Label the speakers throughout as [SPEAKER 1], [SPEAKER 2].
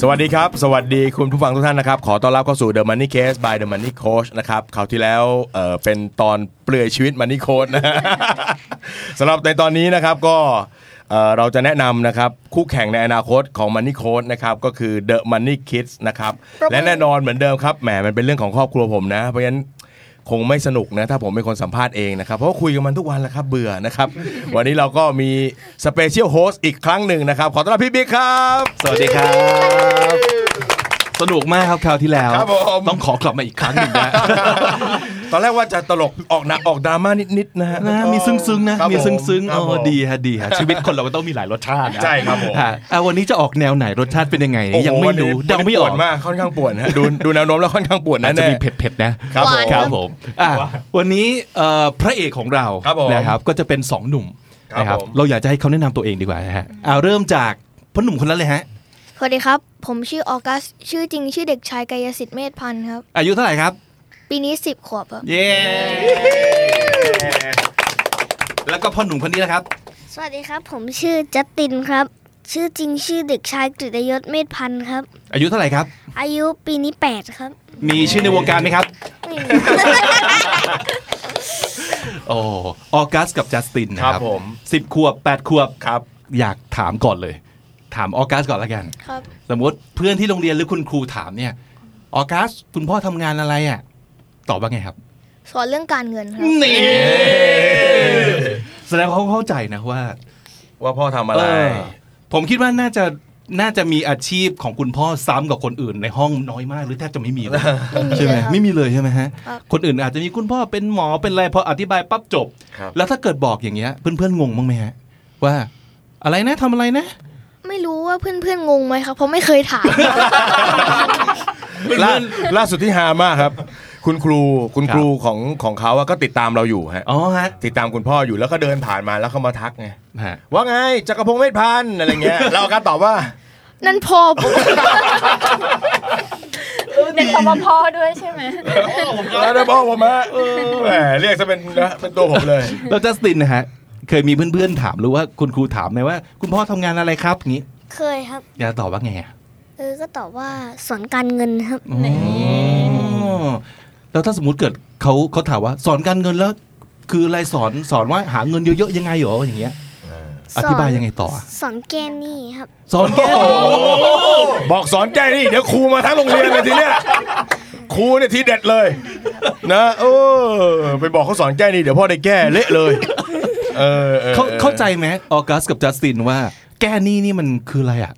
[SPEAKER 1] สวัสดีครับ สวัสดีคุณผู้ฟังทุกท่านนะครับ ขอต้อนรับเข้าสู่ The Money Case by The Money Coach นะครับคราวที่แล้วเอ่อเป็นตอนเปลือยชีวิต Money Coach นะสำหรับในตอนนี้นะครับก็เอ่อเราจะแนะนำนะครับ คู่แข่งในอนาคตของ Money Coach นะครับก็คือ The Money Kids นะครับ และแน่นอนเหมือนเดิมครับแหมมันเป็นเรื่องของครอบครัวผมนะ เพราะฉะนั้น คงไม่สนุกนะถ้าผมเป็นคนสัมภาษณ์เองนะครับเพราะว่าคุยกันมันทุกวันแล้วครับเบื่อนะครับ วันนี้เราก็มี special host อีกครั้งหนึ่งนะครับ ขอต้อนรับพี่บิ๊กครับ
[SPEAKER 2] สวัสดีครับ สนุกมากครับคราวที่แล้ว
[SPEAKER 1] ครับผม
[SPEAKER 2] ต้องขอกลับมาอีกครั้งหนึ่งนะ
[SPEAKER 1] ตอนแรกว่าจะตลกออกหนักออกดราม่านิดๆนะฮะ
[SPEAKER 2] นะมีซึ้งๆนะครับมีซึ้งๆ
[SPEAKER 1] ครับ
[SPEAKER 2] อ๋
[SPEAKER 1] ผ
[SPEAKER 2] อ
[SPEAKER 1] ม
[SPEAKER 2] ดีฮะดีฮะชีวิตคนเราก็ต้องมีหลายรสชาตินะ
[SPEAKER 1] ใช่ครับผม
[SPEAKER 2] ฮะอะวันนี้จะออกแนวไหนรสชาติเป็นยังไง
[SPEAKER 1] โอ้โห
[SPEAKER 2] ยังไม่รู้
[SPEAKER 1] วันนี้
[SPEAKER 2] เดาไม่ออก
[SPEAKER 1] ปวดมากค่อนข้างปวดนะฮะดูดูแนวโน้มแล้วค่อนข้างปวด
[SPEAKER 2] อา
[SPEAKER 1] นะ
[SPEAKER 2] จจะ
[SPEAKER 1] แน่
[SPEAKER 2] มีเผ็ดๆนะครับ
[SPEAKER 1] ผม
[SPEAKER 2] ครับผมอะวันนี้เอ่อพระเอกของเรา
[SPEAKER 1] ครับผม
[SPEAKER 2] นะครับก็จะเป็นสองหนุ่ม
[SPEAKER 1] ครับ
[SPEAKER 2] นะครับ
[SPEAKER 1] ผม
[SPEAKER 2] เราอยากจะให้เขาแนะนำตัวเองดีกว่านะฮะเอาเริ่มจากพ่อหนุ่มคนนั้นเลยฮะ
[SPEAKER 3] สวัสดีครับ ผมชื่อออกัส ชื่อจริงชื่อเด็กชายกายสิทธิ์เมธพันธ์ครับ
[SPEAKER 2] อายุเท่าไหร่ครับ
[SPEAKER 3] ปีนี้สิบขวบครับ
[SPEAKER 2] เย้ แล้วก็พ่อหนุ่มคนนี้นะครับ
[SPEAKER 4] สวัสดีครับ ผมชื่อจัสตินครับ ชื่อจริงชื่อเด็กชายกฤตยศเมธพันธ์ครับ
[SPEAKER 2] อายุเท่าไหร่ครับ
[SPEAKER 4] อายุปีนี้8ครับ
[SPEAKER 2] มีชื่อในวงการไหมครับ
[SPEAKER 4] ไม่มี
[SPEAKER 2] โอ้ออกัสกับจัสตินนะค
[SPEAKER 1] ครั
[SPEAKER 2] รับบ
[SPEAKER 1] ผม
[SPEAKER 2] สิบขวบแปดขวบ
[SPEAKER 1] ครับ
[SPEAKER 2] อยากถามก่อนเลย ถามออกัสก่อนละกัน
[SPEAKER 3] ครับ
[SPEAKER 2] สมมติเพื่อนที่โรงเรียนหรือคุณครูถามเนี่ย ออกัสคุณพ่อทำงานอะไรอะ ตอบว่าไงครับ
[SPEAKER 3] สอนเรื่องการเงินครับ
[SPEAKER 2] นี่แสดงว่าเขาเข้าใจนะว่า
[SPEAKER 1] ว่าพ่อทำอะไร
[SPEAKER 2] เผมคิดว่าน่าจะน่าจะมีอาชีพของคุณพ่อซ้ำกับคนอื่นในห้องน้อยมาก หรือแทบจะไม่มีเลย
[SPEAKER 3] ไม่มี
[SPEAKER 2] ใช่ไหม
[SPEAKER 3] เลยครับ
[SPEAKER 2] ไม่มีเลยใช่ไหมฮะ
[SPEAKER 3] ครับ
[SPEAKER 2] คนอื่นอาจจะมีคุณพ่อเป็นหมอเป็นอะไรพออธิบายปั๊บจบ
[SPEAKER 1] ครับ
[SPEAKER 2] แล้วถ้าเกิดบอกอย่างเงี้ยเพื่อนๆงงบ้างไหมฮะว่าอะไรนะทำอะไรนะ
[SPEAKER 3] ไม่รู้ว่าเพื่อนๆงงไหมครับ เพราะไม่เคยถาม
[SPEAKER 1] ล่าล่าสุดที่ฮามากครับ คุณครูคุณครูของของเขาอะก็ติดตามเราอยู่ฮะ
[SPEAKER 2] อ๋อฮะ
[SPEAKER 1] ติดตามคุณพ่ออยู่แล้วก็เดินผ่านมาแล้วเขามาทักไง
[SPEAKER 2] ฮะ
[SPEAKER 1] ว่าไงจักรพงศ์เมธพันธ์อะไรเงี้ยเราก็ตอบว่า
[SPEAKER 3] นั่นพ่อผม
[SPEAKER 5] เด็กของพ่อด้วยใช่ไหม
[SPEAKER 1] แล้วได้พ่อผมมาแหมเรียกซะเป็นนะเป็นตัวผมเลย
[SPEAKER 2] แล้วจัสตินนะฮะเคยมีเพื่อนๆถามหรือว่าคุณครูถามไหมว่า คุณพ่อทำงานอะไรครับงี้
[SPEAKER 4] เคยครับ
[SPEAKER 2] อยากตอบว่าไงอะ
[SPEAKER 4] เออก็ตอบว่าสอนการเงินครับ
[SPEAKER 2] อ๋อ แล้วถ้าสมมุติเกิดเขาเขาถามว่าสอนการเงินแล้ว คืออะไรสอนสอนว่าหาเงินเยอะๆยังไงเหรออย่างเงี้ย อธิบายยังไงต่ออะ
[SPEAKER 4] สอนแก้หนี้ครับ
[SPEAKER 2] สอนแก้
[SPEAKER 1] บอกสอนแก้หนี้เดี๋ยวครูมาทั้งโรงเรียนเลยทีเนี้ยครูเนี่ยทีเด็ดเลย นะเออไปบอกเขาสอนแก้หนี้เดี๋ยวพ่อได้แก้เละเลย เออออ
[SPEAKER 2] เขาเข้าใจไหมออกัสกับจัสตินว่า แก้หนี้นี่มันคืออะไรอะ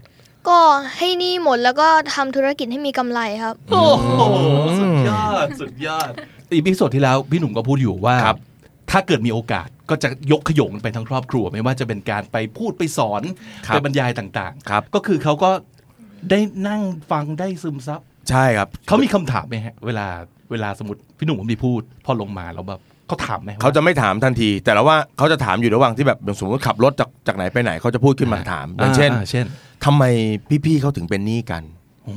[SPEAKER 3] ก็ให้หนี้หมดแล้วก็ทำธุรกิจให้มีกำไรครับ
[SPEAKER 2] โอ้โหสุดยอด สุดยอด episode ที่แล้วพี่หนุ่มก็พูดอยู่ว่า
[SPEAKER 1] ครับ
[SPEAKER 2] ถ้าเกิดมีโอกาสก็จะยกขยงไปทั้งครอบครัว ไม่ว่าจะเป็นการไปพูดไปสอน
[SPEAKER 1] ครับ
[SPEAKER 2] ไปบรรยายต่าง
[SPEAKER 1] ครับ
[SPEAKER 2] ๆก็คือเขาก็ได้นั่งฟังได้ซึมซับ
[SPEAKER 1] ใช่ครับ
[SPEAKER 2] เขามีคำถามไหมฮะ เวลาเวลาสมมติพี่หนุ่มผมดีพูด พอลงมาแล้วแบบเขาถามไหมว่
[SPEAKER 1] เขาจะไม่ถามทันที แต่ละว่าเขาจะถามอยู่ระหว่างที่แบบอย่างสมมติขับรถจากจากไหนไปไหนเขาจะพูดขึ้นมาถามอย่างเช่น
[SPEAKER 2] เช่น
[SPEAKER 1] ทำไมพี่ๆเขาถึงเป็นหนี้กัน
[SPEAKER 2] โอ้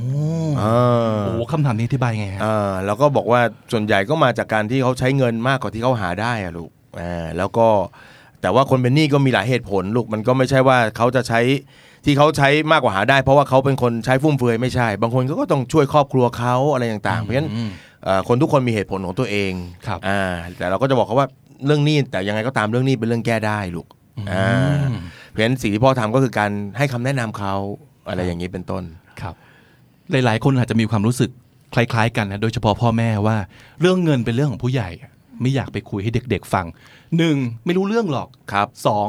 [SPEAKER 1] อ่า
[SPEAKER 2] โหคำถามนี้อธิบายไงฮะ
[SPEAKER 1] อ่าแล้วก็บอกว่าส่วนใหญ่ก็มาจากการที่เขาใช้เงินมากกว่าที่เขาหาได้อะลูกอ่าแล้วก็แต่ว่าคนเป็นหนี้ก็มีหลายเหตุผลลูกมันก็ไม่ใช่ว่าเขาจะใช้ที่เขาใช้มากกว่าหาได้ เพราะว่าเขาเป็นคนใช้ฟุ่มเฟือยไม่ใช่ บางคนเขาก็ต้องช่วยครอบครัวเขาอะไรต่างๆ เพราะฉะนั้น
[SPEAKER 2] อืม
[SPEAKER 1] เอ่อคนทุกคนมีเหตุผลของตัวเอง
[SPEAKER 2] ครับ
[SPEAKER 1] อ่าแต่เราก็จะบอกเขาว่าเรื่องหนี้แต่ยังไงก็ตามเรื่องหนี้เป็นเรื่องแก้ได้ลูกอ่าเพ ราะฉะนั้นสิ่งที่พ่อทำก็คือการให้คำแนะนำเขาอะไรอย่างนี้เป็นต้น
[SPEAKER 2] ครับ หลาย ๆ คนอาจจะมีความรู้สึกคล้าย ๆ กันนะโดยเฉพาะพ่อแม่ว่า เรื่องเงินเป็นเรื่องของผู้ใหญ่ ไม่อยากไปคุยให้เด็ก ๆ ฟังหนึ่งไม่รู้เรื่องหรอก
[SPEAKER 1] ครับ
[SPEAKER 2] สอง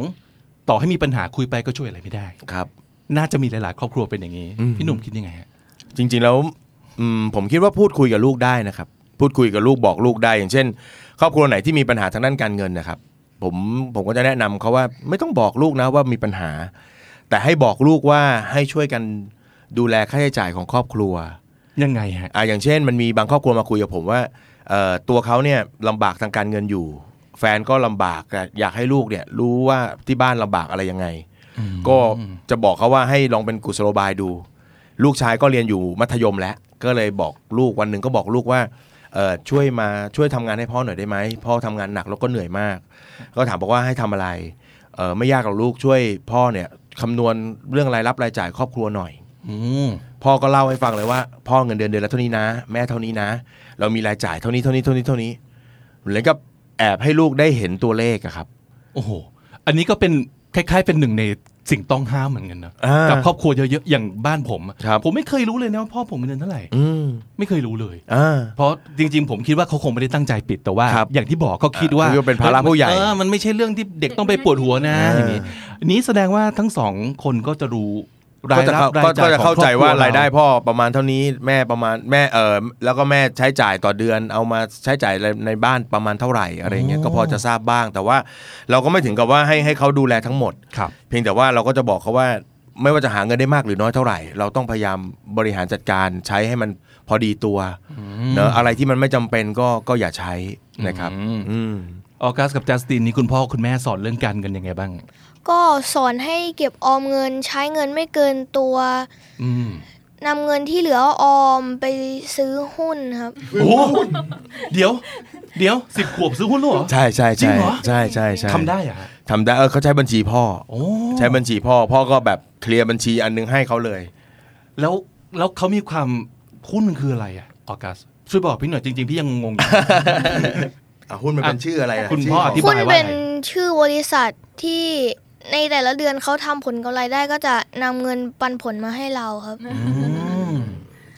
[SPEAKER 2] ต่อให้มีปัญหาคุยไปก็ช่วยอะไรไม่ได้
[SPEAKER 1] ครับ
[SPEAKER 2] น่าจะมีหลาย ๆ ครอบครัวเป็นอย่างนี้
[SPEAKER 1] อืม
[SPEAKER 2] พี่หนุ่มคิดยังไงฮะ
[SPEAKER 1] จริง ๆ แล้วอืมผมคิดว่าพูดคุยกับลูกได้นะครับ พูดคุยกับลูกบอกลูกได้ อย่างเช่น ครอบครัวไหนที่มีปัญหาทางด้านการเงินนะครับ ผมผมก็จะแนะนำเขาว่าไม่ต้องบอกลูกนะว่ามีปัญหา แต่ให้บอกลูกว่าให้ช่วยกันดูแลค่าใช้จ่ายของครอบครัว
[SPEAKER 2] ยังไงฮะ
[SPEAKER 1] อ่าอย่างเช่น มันมีบางครอบครัวมาคุยกับผมว่าเอ่อตัวเขาเนี่ยลำบากทางการเงินอยู่ แฟนก็ลำบากแต่อยากให้ลูกเนี่ยรู้ว่าที่บ้านลำบากอะไรยังไง ก็จะบอกเขาว่าให้ลองเป็นกุศโลบายดู ลูกชายก็เรียนอยู่มัธยมแล้ว ก็เลยบอกลูกวันหนึ่งก็บอกลูกว่าเอ่อ ช่วยมาช่วยทำงานให้พ่อหน่อยได้ไหมพ่อทำงานหนักแล้วก็เหนื่อยมาก ก็ถามบอกว่าให้ทำอะไรเอ่อไม่ยากหรอกลูกช่วยพ่อเนี่ยคำนวณเรื่องรายรับรายจ่ายครอบครัวหน่อย
[SPEAKER 2] อืม
[SPEAKER 1] พ่อก็เล่าให้ฟังเลยว่า พ่อเงินเดือนเดือนละเท่านี้นะ แม่เท่านี้นะ เรามีรายจ่ายเท่านี้เท่านี้เท่านี้เท่านี้เหมือนกับแอบให้ลูกได้เห็นตัวเลขอะครับ
[SPEAKER 2] โอ้โห อันนี้ก็เป็นคล้ายๆ เป็นหนึ่งใน สิ่งต้องห้ามเหมือนกันนะ
[SPEAKER 1] อ่ากั
[SPEAKER 2] กับครอบครัวเยอะๆอย่างบ้านผมอะ
[SPEAKER 1] ครับ
[SPEAKER 2] ผมไม่เคยรู้เลยนะว่าพ่อผมเงินเดือนเท่าไหร่
[SPEAKER 1] อืม
[SPEAKER 2] ไม่เคยรู้เลย
[SPEAKER 1] อ่า
[SPEAKER 2] เพราะจริง ๆ ผมคิดว่าเขาคงไม่ได้ตั้งใจปิดแต่ว่า
[SPEAKER 1] ครับ
[SPEAKER 2] อย่างที่บอกเขาคิดว่า
[SPEAKER 1] คิดว่าเป็นภาระผู้ใหญ่
[SPEAKER 2] เออมันไม่ใช่เรื่องที่เด็กต้องไปปวดหัวนะ
[SPEAKER 1] อ่า
[SPEAKER 2] อย่างนี้อันนี้แสดงว่าทั้งสองคนก็จะรู้ รา
[SPEAKER 1] ก็
[SPEAKER 2] ย
[SPEAKER 1] จะ
[SPEAKER 2] รับ
[SPEAKER 1] เข้ารา
[SPEAKER 2] ยจ่าย
[SPEAKER 1] ก็จะ
[SPEAKER 2] ของ
[SPEAKER 1] เข้าใจว่า
[SPEAKER 2] คอบค
[SPEAKER 1] รายได้พ่อประมาณเท่านี้แม่ประมาณแม่เออแล้วก็แม่ใช้จ่ายต่อเดือน เอามาใช้จ่ายในบ้านประมาณเท่าไหร่อะไรเงี้ยก็พอจะทราบบ้าง แต่ว่าเราก็ไม่ถึงกับว่าให้ให้เขาดูแลทั้งหมด
[SPEAKER 2] ครับ
[SPEAKER 1] เพียงแต่ว่าเราก็จะบอกเขาว่าไม่ว่าจะหาเงินได้มากหรือน้อยเท่าไหร่ เราต้องพยายามบริหารจัดการใช้ให้มันพอดีตัวเนอะอะไรที่มันไม่จำเป็นก็ก็อย่าใช้นะครับ
[SPEAKER 2] อืม
[SPEAKER 1] อืม
[SPEAKER 2] ออกัสกับจัสตินนี่คุณพ่อคุณแม่สอนเรื่องการเงินยังไงบ้าง
[SPEAKER 3] ก็สอนให้เก็บออมเงิน ใช้เงินไม่เกินตัว
[SPEAKER 2] อืม
[SPEAKER 3] นำเงินที่เหลือออมไปซื้อหุ้นครับ
[SPEAKER 2] โอ้เดี๋ยว เดี๋ยวสิบขวบซื้อหุ้นแล้วเหรอ
[SPEAKER 1] ใช่ใช่
[SPEAKER 2] จริ
[SPEAKER 1] ใช่
[SPEAKER 2] งเหรอ
[SPEAKER 1] ใช่ใช่ใช่
[SPEAKER 2] ทำได้เหรอะ
[SPEAKER 1] ทำได้เออเขาใช้บัญชีพ่อ
[SPEAKER 2] โอ้
[SPEAKER 1] ใช้บัญชีพ่อ พ่อก็แบบเคลียร์บัญชีอันนึงให้เขาเลย
[SPEAKER 2] แล้วแล้วเขามีความหุ้นมันคืออะไรอะออกัสช่วยบอกพี่หน่อยจริงๆ พี่ยังงงอยู่
[SPEAKER 1] อะหุ้นมันเป็นชื่ออะไระ
[SPEAKER 2] คุณ
[SPEAKER 1] ชื่
[SPEAKER 2] พ่ออธิ
[SPEAKER 3] หุ้
[SPEAKER 2] บานยว่า
[SPEAKER 3] เป็น
[SPEAKER 2] ไง
[SPEAKER 3] ชื่อบริษัทที่ ในแต่ละเดือนเขาทำผลกำไรได้ก็จะนำเงินปันผลมาให้เราครับ
[SPEAKER 2] อืม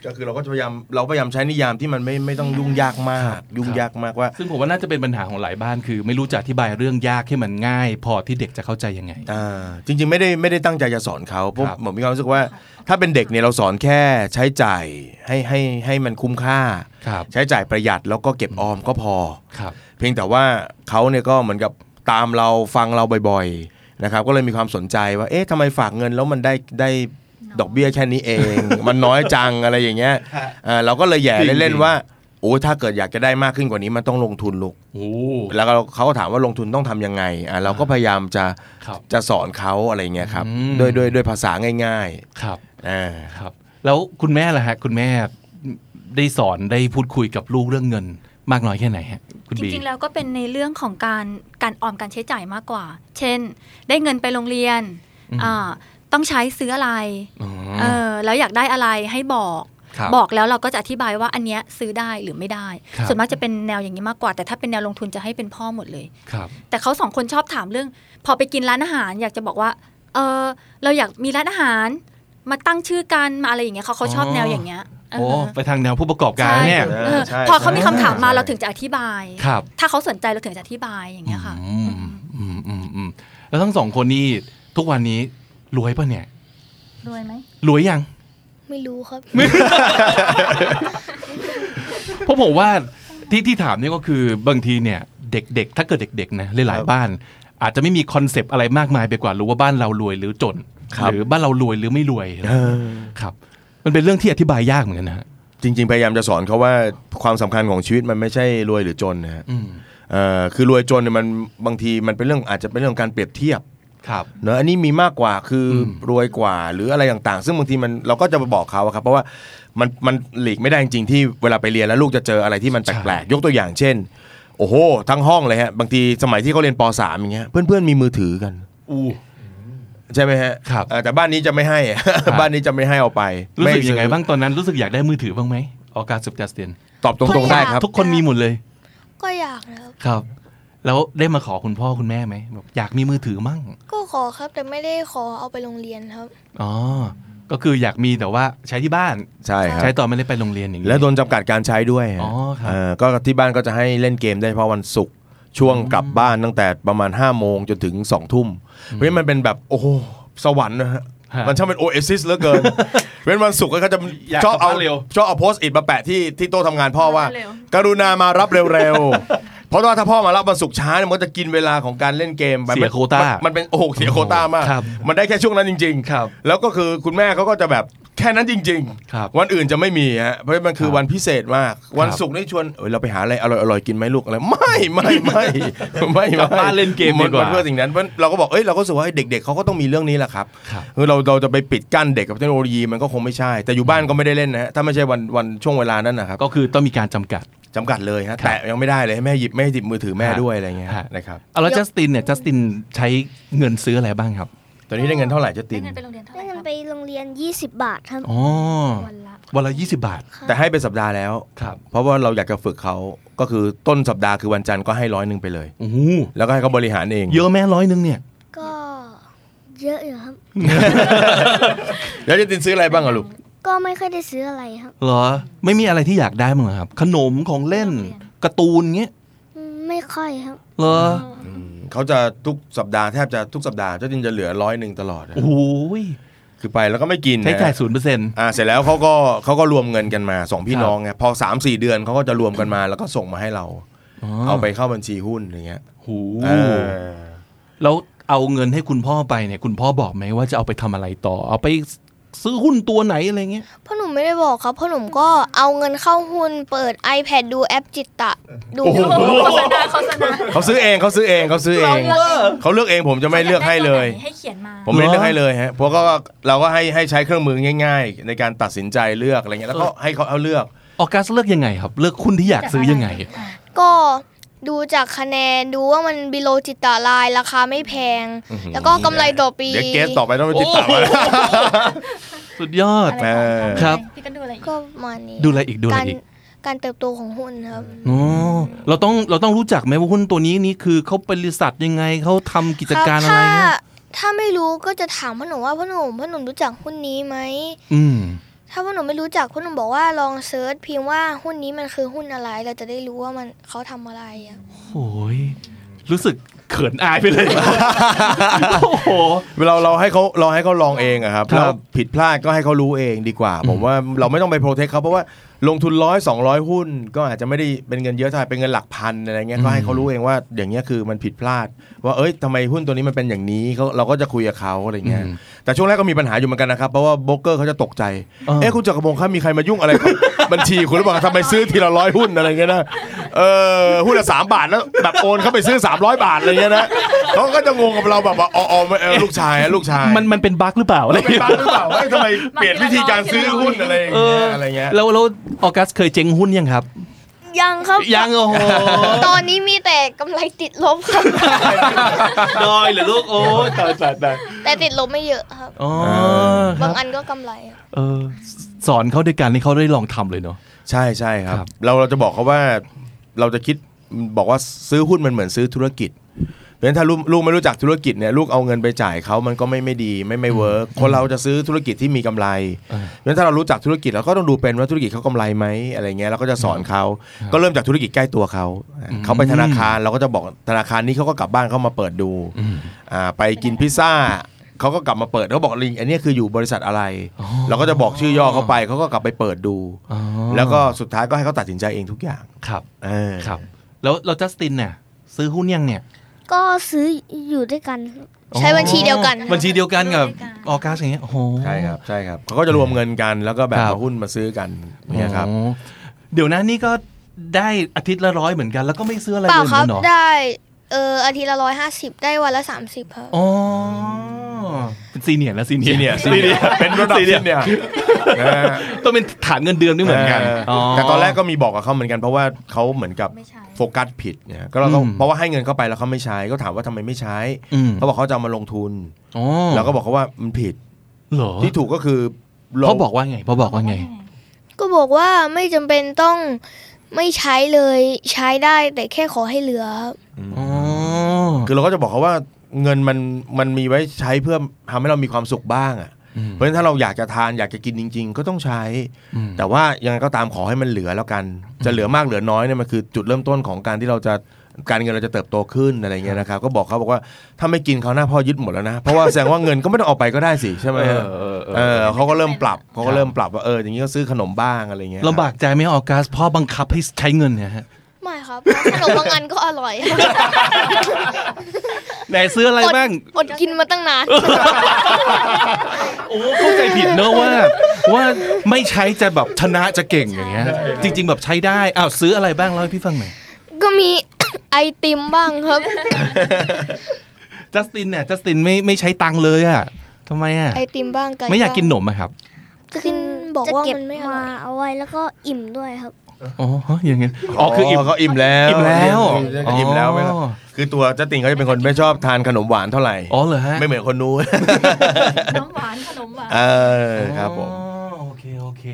[SPEAKER 1] ก็คือเราก็จะพยายามเราพยายามใช้นิยามที่มันไม่ไม่ต้องยุ่งยากมาก ยุ่งยากมากว่า
[SPEAKER 2] ซึ่งผมว่าน่าจะเป็นปัญหาของหลายบ้านคือ ไม่รู้จะอธิบายเรื่องยากให้มันง่าย พอที่เด็กจะเข้าใจยังไง
[SPEAKER 1] อ่าจริงๆไม่ได้ไม่ได้ตั้งใจจะสอนเขาเพราะ
[SPEAKER 2] ครับ
[SPEAKER 1] ผมมีความรู้สึกว่า ถ้าเป็นเด็กเนี่ยเราสอนแค่ใช้จ่ายให้ให้ให้มันคุ้มค่า
[SPEAKER 2] ครับ
[SPEAKER 1] ใช้จ่ายประหยัดแล้วก็เก็บออมก็พอ
[SPEAKER 2] ครับ
[SPEAKER 1] เพียงแต่ว่าเขาเนี่ยก็เหมือนกับตามเราฟังเราบ่อยๆ นะครับก็เลยมีความสนใจว่าเอ๊ะทำไมฝากเงินแล้วมันได้ได้ดอกเบี้ยแค่นี้เอง มันน้อยจังอะไรอย่างเงี้ยอ่าเราก็เลยแหย่
[SPEAKER 2] จริงๆ
[SPEAKER 1] เล่นๆว่าโอ้ยถ้าเกิดอยากจะได้มากขึ้นกว่านี้มันต้องลงทุนลูก
[SPEAKER 2] โอ้
[SPEAKER 1] แล้วก็เขาก็ถามว่าลงทุนต้องทำยังไงอ่าเราก็พยายามจะ
[SPEAKER 2] ครับ
[SPEAKER 1] จะสอนเขาอะไรเงี้ยครับ
[SPEAKER 2] อืม
[SPEAKER 1] ด้วยด้วยด้วยภาษาง่าย
[SPEAKER 2] ครับ
[SPEAKER 1] ๆอ่า
[SPEAKER 2] ครับ แล้วคุณแม่ล่ะฮะคุณแม่ได้สอนได้พูดคุยกับลูกเรื่องเงิน มากน้อยแค่ไหนฮะคุณ
[SPEAKER 5] จ
[SPEAKER 2] บี
[SPEAKER 5] ริงๆแล้วก็เป็นในเรื่องของการการออมการใช้จ่ายมากกว่า เช่น ได้เงินไปโรงเรียนอ่าต้องใช้ซื้ออะไร
[SPEAKER 2] อ๋อ
[SPEAKER 5] เออแล้วอยากได้อะไรให้บอก
[SPEAKER 2] ครับ
[SPEAKER 5] บอกแล้วเราก็จะอธิบายว่าอันเนี้ยซื้อได้หรือไม่ได้
[SPEAKER 2] ครับ
[SPEAKER 5] ส่วนมากจะเป็นแนวอย่างนี้มากกว่า แต่ถ้าเป็นแนวลงทุนจะให้เป็นพ่อหมดเลย
[SPEAKER 2] ครับ
[SPEAKER 5] แต่เขาสองคนชอบถามเรื่อง พอไปกินร้านอาหารอยากจะบอกว่าเออเราอยากมีร้านอาหาร มาตั้งชื่อกันมาอะไรอย่างเงี้ยเขาเขาชอบ
[SPEAKER 2] อ๋อ
[SPEAKER 5] แนวอย่างเงี้ยเอ
[SPEAKER 2] โอ้
[SPEAKER 5] อ
[SPEAKER 2] ไปทางแนวผู้ประกอบการ
[SPEAKER 5] ใช่
[SPEAKER 2] เนี่ย
[SPEAKER 5] เออ
[SPEAKER 1] ใช่
[SPEAKER 5] พอเขามีคำถามมา
[SPEAKER 1] ใช่
[SPEAKER 5] เราถึงจะอธิบาย
[SPEAKER 2] ครับ
[SPEAKER 5] ถ้าเขาสนใจเราถึงจะอธิบายอย่างเงี้ยค่ะ
[SPEAKER 2] อืมอืมอืมอืมแล้วทั้งสองคนนี้ทุกวันนี้รวยป่ะเนี่ย
[SPEAKER 5] รวยไหม
[SPEAKER 2] รวยยัง
[SPEAKER 3] ไม่รู้ครับ
[SPEAKER 2] เพราะผมว่าที่ที่ถามเนี่ยก็คือบางทีเนี่ย เด็กๆ ถ้าเกิดเด็กๆนะหลาย
[SPEAKER 1] ครับ
[SPEAKER 2] ๆบ้าน อาจจะไม่มี concept อะไรมากมายไปกว่ารู้ว่าบ้านเรารวยหรือจน
[SPEAKER 1] ครับ
[SPEAKER 2] หรือบ้านเรารวยหรือไม่รวย
[SPEAKER 1] เออ
[SPEAKER 2] ครับ มันเป็นเรื่องที่อธิบายยากเหมือนกันนะฮะ
[SPEAKER 1] จริง ๆ พยายามจะสอนเขาว่าความสำคัญของชีวิตมันไม่ใช่รวยหรือจนนะฮะ
[SPEAKER 2] อืม
[SPEAKER 1] เอ่อคือรวยจนเนี่ยมันบางทีมันเป็นเรื่องอาจจะเป็นเรื่องของการเปรียบเทียบ
[SPEAKER 2] ครับ
[SPEAKER 1] เนอะอันนี้มีมากกว่าคืออ
[SPEAKER 2] ม
[SPEAKER 1] รวยกว่าหรืออะไรต่างๆ ซึ่งบางทีมันเราก็จะมาบอกเขาอะครับเพราะว่ามันมันหลีกไม่ได้จริงๆที่เวลาไปเรียนแล้วลูกจะเจออะไรที่มันแปลกๆยกตัวอย่างเช่น โอ้โห ทั้งห้องเลยฮะบางทีสมัยที่เขาเรียนป .3 อย่างเงี้ยเพื่อนๆมีมือถือกัน
[SPEAKER 2] อู้
[SPEAKER 1] ใช่ไหมฮะ
[SPEAKER 2] ครับ
[SPEAKER 1] เอ่อแต่บ้านนี้จะไม่ให้อะ
[SPEAKER 2] ครับ
[SPEAKER 1] บ้านนี้จะไม่ให้เอาไป
[SPEAKER 2] รู้สึก
[SPEAKER 1] ม่
[SPEAKER 2] ยังไงบ้างตอนนั้นรู้สึกอยากได้มือถือบ้างไหมออการสุบจัสเตียน
[SPEAKER 1] ตอบตรงๆได้ครับ
[SPEAKER 2] ทุกคนมีหมดเลย
[SPEAKER 3] ก็อยากนะครับ
[SPEAKER 2] ครับ แล้วได้มาขอคุณพ่อคุณแม่ไหมแบบอยากมีมือถือมั่ง
[SPEAKER 3] ก็ขอครับแต่ไม่ได้ขอเอาไปโรงเรียนครับ
[SPEAKER 2] อ๋อก็คืออยากมีแต่ว่าใช้ที่บ้าน
[SPEAKER 1] ใช่ครับ
[SPEAKER 2] ใช้ตอนไม่ได้ไปโรงเรียนอย่างนี้
[SPEAKER 1] แล้วโดนจำกัดการใช้ด้วยฮะ
[SPEAKER 2] อ๋อครับ
[SPEAKER 1] เอ่อก็ที่บ้านก็จะให้เล่นเกมได้เพราะวันศุกร์ช่วงกลับบ้านตั้งแต่ประมาณ5้าโมงจนถึง2องทุ่ม เพราะฉะนั้นมันเป็นแบบโอ้โหสวรรค์นะฮะ
[SPEAKER 2] ฮะ
[SPEAKER 1] มันช่างเป็นโอเอซิสเหลือเกิน เว้นวันศุกร์ก็จะ
[SPEAKER 2] อยาก
[SPEAKER 1] ชอบเอา
[SPEAKER 2] กลับบ้านเร็ว
[SPEAKER 1] ชอบเอา Post-it มาแปะที่ที่โต๊ะทำงานพ่อว่า
[SPEAKER 5] เร็ว
[SPEAKER 1] กรุณามารับเร็วๆ เพราะว่าถ้าพ่อมารับวันศุกร์ช้าเนี่ยมันก็จะกินเวลาของการเล่นเกมไป
[SPEAKER 2] เสียโควต้า
[SPEAKER 1] มันมันเป็นโอ้โหเสียโควต้ามาก
[SPEAKER 2] ครับ
[SPEAKER 1] มันได้แค่ช่วงนั้นจริง
[SPEAKER 2] ครับ
[SPEAKER 1] แล้วก็คือคุณแม่เขาก็จะแบบ แค่นั้นจริง
[SPEAKER 2] ครับ
[SPEAKER 1] วันอื่นจะไม่มีฮะเพราะมันคือ
[SPEAKER 2] ครับ
[SPEAKER 1] วันพิเศษมาก วันศุกร์นี่ชวนเอยเราไปหาอะไรอร่อยอร่อยกินไหมลูกอะไรไม่ไม่ไม่ไม่
[SPEAKER 2] กลับบ้านเล่นเกมดีกว่า
[SPEAKER 1] นเพื่อสิ่งนั้นเพราะเราก็บอกเอ้ยเราก็รู้สึกว่าเฮ้ยเด็ก ๆเขาก็ต้องมีเรื่องนี้แหละครับ
[SPEAKER 2] ครับ
[SPEAKER 1] คือเราเราจะไปปิดกั้นเด็กกับเทคโนโลยีมันก็คงไม่ใช่ แต่อยู่บ้านก็ไม่ได้เล่นนะฮะถ้าไม่ใช่วันวันช่วงเวลานั้นนะครับ
[SPEAKER 2] ก็คือต้องมีการจำกัด
[SPEAKER 1] จำกัดเลยฮะ
[SPEAKER 2] ครับ
[SPEAKER 1] แต่ยังไม่ได้เลยให้แม่หยิบไม่ให้หยิบมือถือแม่
[SPEAKER 2] ฮะ
[SPEAKER 1] ด้วยอะไรเงี้ย
[SPEAKER 2] ฮะ
[SPEAKER 1] นะครับ
[SPEAKER 2] เอาแล้วจัสตินเนี่ยจัสตินใช้เงินซื้ออะไรบ้างครับ
[SPEAKER 1] ตอนนี้ได้เงินเท่าไหร่เจะติ
[SPEAKER 5] ได้
[SPEAKER 1] น
[SPEAKER 5] เงินไปโรงเรียนเท่าไห
[SPEAKER 4] ได้
[SPEAKER 5] ร่
[SPEAKER 4] เงิน
[SPEAKER 5] ครับ
[SPEAKER 4] ไปโรงเรียน 20 บาทครับ
[SPEAKER 2] อ๋อ
[SPEAKER 5] วันละ
[SPEAKER 2] วันละ20 บาท
[SPEAKER 1] แต่ให้เป็นสัปดาห์แล้ว
[SPEAKER 2] ครับ
[SPEAKER 1] เพราะว่าเราอยากจะฝึกเขาก็คือต้นสัปดาห์คือวันจันทร์ก็ให้ร้อยหนึ่งไปเลย
[SPEAKER 2] โอ้โห
[SPEAKER 1] แล้วก็ให้เขาบริหารเอง
[SPEAKER 2] เยอะแม่ร้อยหนึงเนี่ย
[SPEAKER 4] ก็เยอะอยู่ครับ
[SPEAKER 1] แล้วเจะตินซื้ออะไรบ้างอะลูก
[SPEAKER 4] ก็ไม่ค่อยได้ซื้ออะไรครับ
[SPEAKER 2] เหรอ ไม่มีอะไรที่อยากได้มั้างเหรอครับ ขนมของเล่นการ์ตูนเงี้ย
[SPEAKER 4] อืมไม่ค่อยครับ
[SPEAKER 2] เหรอ
[SPEAKER 1] เขาจะทุกสัปดาห์แทบจะทุกสัปดาห์เจ้าตินจะเหลือร้อยหนึ่งตลอดนะ
[SPEAKER 2] โอ้โห
[SPEAKER 1] คือไปแล้วก็ไม่กิน
[SPEAKER 2] ใช้จ่าย
[SPEAKER 1] นะ
[SPEAKER 2] ศูนย์เปอร์เซ็นต์
[SPEAKER 1] อ่าเสร็จแล้วเขาก็เขาก็รวมเงินกันมาสองพี่
[SPEAKER 2] ครับ
[SPEAKER 1] น้องไงพอสามสี่เดือนเขาก็จะรวมกันมาแล้วก็ส่งมาให้เรา เอาไปเข้าบัญชีหุ้นอย่างเงี้ย
[SPEAKER 2] หู
[SPEAKER 1] เออ
[SPEAKER 2] แล้วเอาเงินให้คุณพ่อไปเนี่ยคุณพ่อบอกไหมว่าจะเอาไปทำอะไรต่อ เอาไป ซื้อหุ้นตัวไหนอะไรเงี้ย
[SPEAKER 3] พ่อหนุ่มไม่ได้บอกครับพ่อหนุ่มก็เอาเงินเข้าหุ้นเปิด iPad ดูแอปจิตตะดู
[SPEAKER 5] โฆษณาโฆษณา
[SPEAKER 1] เขาซื้อเองเขาซื้อเองเขาซื้อเอง
[SPEAKER 5] เราเลือกเอง
[SPEAKER 1] เขาเลือกเองผมจะไม่เลือกให้เลย
[SPEAKER 5] ให้เขียนมา
[SPEAKER 1] ผมไม่ได้
[SPEAKER 2] เหรอ
[SPEAKER 1] เลือกให้เลยฮะเพราะก็เราก็ให้ให้ใช้เครื่องมือง่าย ๆ ในการตัดสินใจเลือกอะไรเงี้ยแล้วก็ให้เขาเอาเลือก
[SPEAKER 2] ออกัสเลือกยังไงครับ เลือกหุ้นที่อยากซื้อยังไง
[SPEAKER 3] ก็ ดูจากคะแนนดูว่ามันบิโลจิตตะลายราคาไม่แพง แล้วก็กำไรต่อปี
[SPEAKER 1] เดี๋ยวเกสต่อไปต้องไปติดตาม
[SPEAKER 2] โอ้
[SPEAKER 1] มา
[SPEAKER 2] โหสุดยอด
[SPEAKER 5] อะไรต่อ
[SPEAKER 1] เออ
[SPEAKER 2] ครับ
[SPEAKER 5] พี่ก็ดูอะไรอีก
[SPEAKER 3] ก็ประมาณนี้
[SPEAKER 2] ดูอะไรอีกดูอะไร
[SPEAKER 3] การ
[SPEAKER 2] อีก
[SPEAKER 3] การเติบโตของหุ้นครับ
[SPEAKER 2] อ๋อเราต้องเราต้องรู้จักไหมว่าหุ้นตัวนี้นี่คือเขาบริษัทยังไงเขาทำกิจการอะไร
[SPEAKER 3] ถ้า
[SPEAKER 2] เงี้ย
[SPEAKER 3] ถ้าไม่รู้ก็จะถามพ่อหนุ่มว่าพ่อหนุ่มพ่อหนุ่มรู้จักหุ้นนี้ไหม
[SPEAKER 2] อืม
[SPEAKER 3] ถ้าพ่อหนุ่มไม่รู้จักพ่อหนุ่มบอกว่าลอง search พิมพ์ว่าหุ้นนี้มันคือหุ้นอะไร เราจะได้รู้ว่ามันเขาทำอะไรอะ
[SPEAKER 2] โอ้ยรู้สึกเขินอายไปเลย โอ้โห
[SPEAKER 1] เวลาเราให้เขาเราให้เขาลองเองอะครับ
[SPEAKER 2] ครับ
[SPEAKER 1] แล้วผิดพลาดก็ให้เขารู้เองดีกว่า ผมว่าเราไม่ต้องไปโปรเทคเขาเพราะว่า ลงทุนร้อยสองร้อยหุ้น ก็อาจจะไม่ได้เป็นเงินเยอะเท่าไหร่เป็นเงินหลักพันอะไรเงี้ยก็ให้เขารู้เองว่าอย่างเงี้ยคือมันผิดพลาด ว่าเอ้ยทำไมหุ้นตัวนี้มันเป็นอย่างนี้เขาเราก็จะคุยกับเขาอะไรเงี้ย
[SPEAKER 2] อืม
[SPEAKER 1] แต่ช่วงแรกก็มีปัญหาอยู่เหมือนกันนะครับเพราะว่าโบรกเกอร์เขาจะตกใจ
[SPEAKER 2] เออ
[SPEAKER 1] เอ๊ะคุณจักรพงศ์ครับมีใครมายุ่งอะไรกั บบัญชีคุณหรือเปล่าทำไมซื้อทีละร้อยหุ้นอะไรเงี้ยนะเออหุ้นละสามบาทแล้วแบบโอนเข้าไปซื้อสามร้อยบาทอะไรเงี้ยนะเขาก็จะงงกับเราแบบว่าอ๋ออ๋อเออลูกชายอะลูกชาย
[SPEAKER 2] มันมันเป็นบั๊กหรือเปล่าอะไร
[SPEAKER 1] เป็นบ้าหรือเปล่าเฮ้ยทำไมเปลี่ยนวิธีการซื้อหุ้นอะไรอย่าง
[SPEAKER 2] เอ
[SPEAKER 1] เงี้
[SPEAKER 2] อย
[SPEAKER 1] อะไรเงี้ย
[SPEAKER 2] แล้วแล้วออกัสเคยเจ๊งหุ้นยังครับ
[SPEAKER 3] ยังครับ
[SPEAKER 2] ยังโอ้โห
[SPEAKER 3] ตอนนี้มีแต่กำไรติดลบครับ
[SPEAKER 2] ดอยเหรอลูกโอ้ยตายตายตาย
[SPEAKER 3] แต่ติดลบไม่เยอะครับ
[SPEAKER 2] อ๋อครับา
[SPEAKER 3] งอันก็กำไรครับ
[SPEAKER 2] เออ สอนเขาด้วยกันนี่เขาได้ลองทำเลยเนาะ
[SPEAKER 1] ใช่ใช่ครั
[SPEAKER 2] ครับบ
[SPEAKER 1] เราเราจะบอกเขาว่าเราจะคิดบอกว่าซื้อหุ้นมันเหมือนซื้อธุรกิจเพราะฉะนั้นถ้าลูกลูกไม่รู้จักธุรกิจเนี่ยลูกเอาเงินไปจ่ายเขามันก็ไม่ไม่ดีไม่ไม่เวิร์กคนเราจะซื้อธุรกิจที่มีกำไร
[SPEAKER 2] เออ
[SPEAKER 1] เพราะฉะนั้นถ้าเรารู้จักธุรกิจเราก็ต้องดูเป็นว่าธุรกิจเขากำไรไหมอะไรเงี้ยเราก็จะสอนเขาก็เริ่มจากธุรกิจใกล้ตัวเขาเขาไปธนาคารเราก็จะบอกธนาคารนี้เขาก็กลับบ้านเขามาเปิดดู
[SPEAKER 2] อืม
[SPEAKER 1] อ่าไปกินพิซซ่า เขาก็กลับมาเปิดเขาบอกลิงอันนี้คืออยู่บริษัทอะไร
[SPEAKER 2] อ๋อ
[SPEAKER 1] เราก็จะบอกชื่อย่อเขาไปเขาก็กลับไปเปิดดู
[SPEAKER 2] อ๋อ
[SPEAKER 1] แล้วก็สุดท้ายก็ให้เขาตัดสินใจเองทุกอย่าง
[SPEAKER 2] ครับ
[SPEAKER 1] เออ
[SPEAKER 2] ครับ แล้วเราจัสตินเนี่ยซื้อหุ้นยังเนี่ย
[SPEAKER 4] ก็ซื้ออยู่ด้วยกัน
[SPEAKER 3] ใช้บัญชีเดียวกัน
[SPEAKER 2] บัญชีเดียวกันกับ
[SPEAKER 5] เดียวกัน
[SPEAKER 2] ออกัสอย่างเงี้ยโอ้โห
[SPEAKER 1] ใช่ครับใช่ครับเขาก็จะรวมเงินกันแล้วก็แบบ
[SPEAKER 2] ครับ
[SPEAKER 1] มาหุ้นมาซื้อกันเนี่ยครับ
[SPEAKER 2] อ๋อเดี๋ยวนะนี่ก็ได้อาทิตย์ละร้อยเหมือนกัน แล้วก็ไม่ซื้ออะไร
[SPEAKER 3] เป
[SPEAKER 2] เล
[SPEAKER 3] ล่าย
[SPEAKER 2] เห
[SPEAKER 3] ค
[SPEAKER 2] มื
[SPEAKER 3] รั
[SPEAKER 2] อบนเนาะ
[SPEAKER 3] ได้เอออาทิตย์ละร้อยห้าสิบได้วันละสามสิบครับ
[SPEAKER 2] อ๋อ เป็น senior แล้ว senior senior
[SPEAKER 1] senior เป็นระดับ senior นะฮะ
[SPEAKER 2] ต้องเป็นฐานเงินเดือนไม่เหมือนกัน
[SPEAKER 1] เออแต่ตอนแรกก็มีบอกกับเขาเหมือนกันเพราะว่าเขาเหมือนกับ
[SPEAKER 5] ไม่ใช่
[SPEAKER 1] โฟกัสผิดเนี่ยก็เราต้อง
[SPEAKER 2] อืม
[SPEAKER 1] เพราะว่าให้เงินเข้าไปแล้วเขาไม่ใช้ก็ถามว่าทำไมไม่ใช้
[SPEAKER 2] อืม
[SPEAKER 1] เขาบอกเขาจะเอามาลงทุน
[SPEAKER 2] อ๋อ
[SPEAKER 1] เราก็บอกเขาว่ามันผิด
[SPEAKER 2] เหรอ
[SPEAKER 1] ที่ถูกก็คือลง
[SPEAKER 2] เขาบอกว่าไงเขาบอกว่าไง
[SPEAKER 3] ก็บอกว่าไม่จำเป็นต้องไม่ใช้เลยใช้ได้แต่แค่ขอให้เหลือครับ
[SPEAKER 2] อ๋อ
[SPEAKER 1] คือเราก็จะบอกเขาว่า เงินมันมันมีไว้ใช้เพื่อทำให้เรามีความสุขบ้างอะ
[SPEAKER 2] อืม
[SPEAKER 1] เพราะฉะนั้นถ้าเราอยากจะทานอยากจะกินจริง ๆ ก็ต้องใช้
[SPEAKER 2] อืม
[SPEAKER 1] แต่ว่ายังไงก็ตามขอให้มันเหลือแล้วกัน จะเหลือมากเหลือน้อยเนี่ยมันคือจุดเริ่มต้นของการที่เราจะการเงินเราจะเติบโตขึ้นอะไรเงี้ยนะครับก็บอกเขาบอกว่าถ้าไม่กินเขาวหน้าพ่อยึดหมดแล้วนะเพราะว่าแสดงว่าเงินก็ไม่ต้องเอาไปก็ได้สิใช่ไหม
[SPEAKER 2] เอ
[SPEAKER 1] ฮะ
[SPEAKER 2] อเออเออ
[SPEAKER 1] เออเขาก็เริ่มปรับเขาก็เริ่มปรับว่าเอออย่างนี้ก็ซื้อขนมบ้างอะไรเงี้ย
[SPEAKER 2] ลำบากใจไหมออกัสพ่อบังคับให้ใช้เงินเนี่ยฮะ
[SPEAKER 3] ไม่ครับเพราะขนมบางอันก็อร่อย
[SPEAKER 2] ไหนซื้ออะไรบ้าง
[SPEAKER 3] อดกินมาตั้งนาน
[SPEAKER 2] โอ้เข้าใจผิดเนอะว่า ว่าไม่ใช้จะแบบชนะจะเก่งอย่างเงี้ย จริง ๆ แบบใช้ได้อ้าวซื้ออะไรบ้างเล่าให้พี่ฟังหน่อย
[SPEAKER 3] ก็มีไอติมบ้างครับ
[SPEAKER 2] จัสตินเนี่ยจัสตินไม่ไม่ใช้ตังค์เลยอะทำไมอะ
[SPEAKER 3] ไอติมบ้างไก่
[SPEAKER 2] ไม่อยากกินข
[SPEAKER 3] บ้ง
[SPEAKER 2] นมอะครับ
[SPEAKER 3] กินบอก
[SPEAKER 4] จะ
[SPEAKER 3] ว่า
[SPEAKER 4] เก็บ
[SPEAKER 3] มันไม่อ
[SPEAKER 4] มา
[SPEAKER 3] ร่อย
[SPEAKER 4] เอาไว้แล้วก็อิ่มด้วยครับ
[SPEAKER 2] อ๋ออย่างเงี้ยอ๋อคืออิ่ม
[SPEAKER 1] เขาอิ่มแล้ว
[SPEAKER 2] อิ่มแล้ว
[SPEAKER 1] อิ่มแล้วไหมครับ
[SPEAKER 2] อ๋อ
[SPEAKER 1] คือตัวเจ้าติงเขาจะเป็นคนไม่ชอบทานขนมหวานเท่าไหร่
[SPEAKER 2] อ๋อเหรอฮะ
[SPEAKER 1] ไม่เหมือนคนนู้น
[SPEAKER 5] น้ำหวานขนมหวาน
[SPEAKER 1] เออครับผม
[SPEAKER 2] อ๋อโอเคโอเค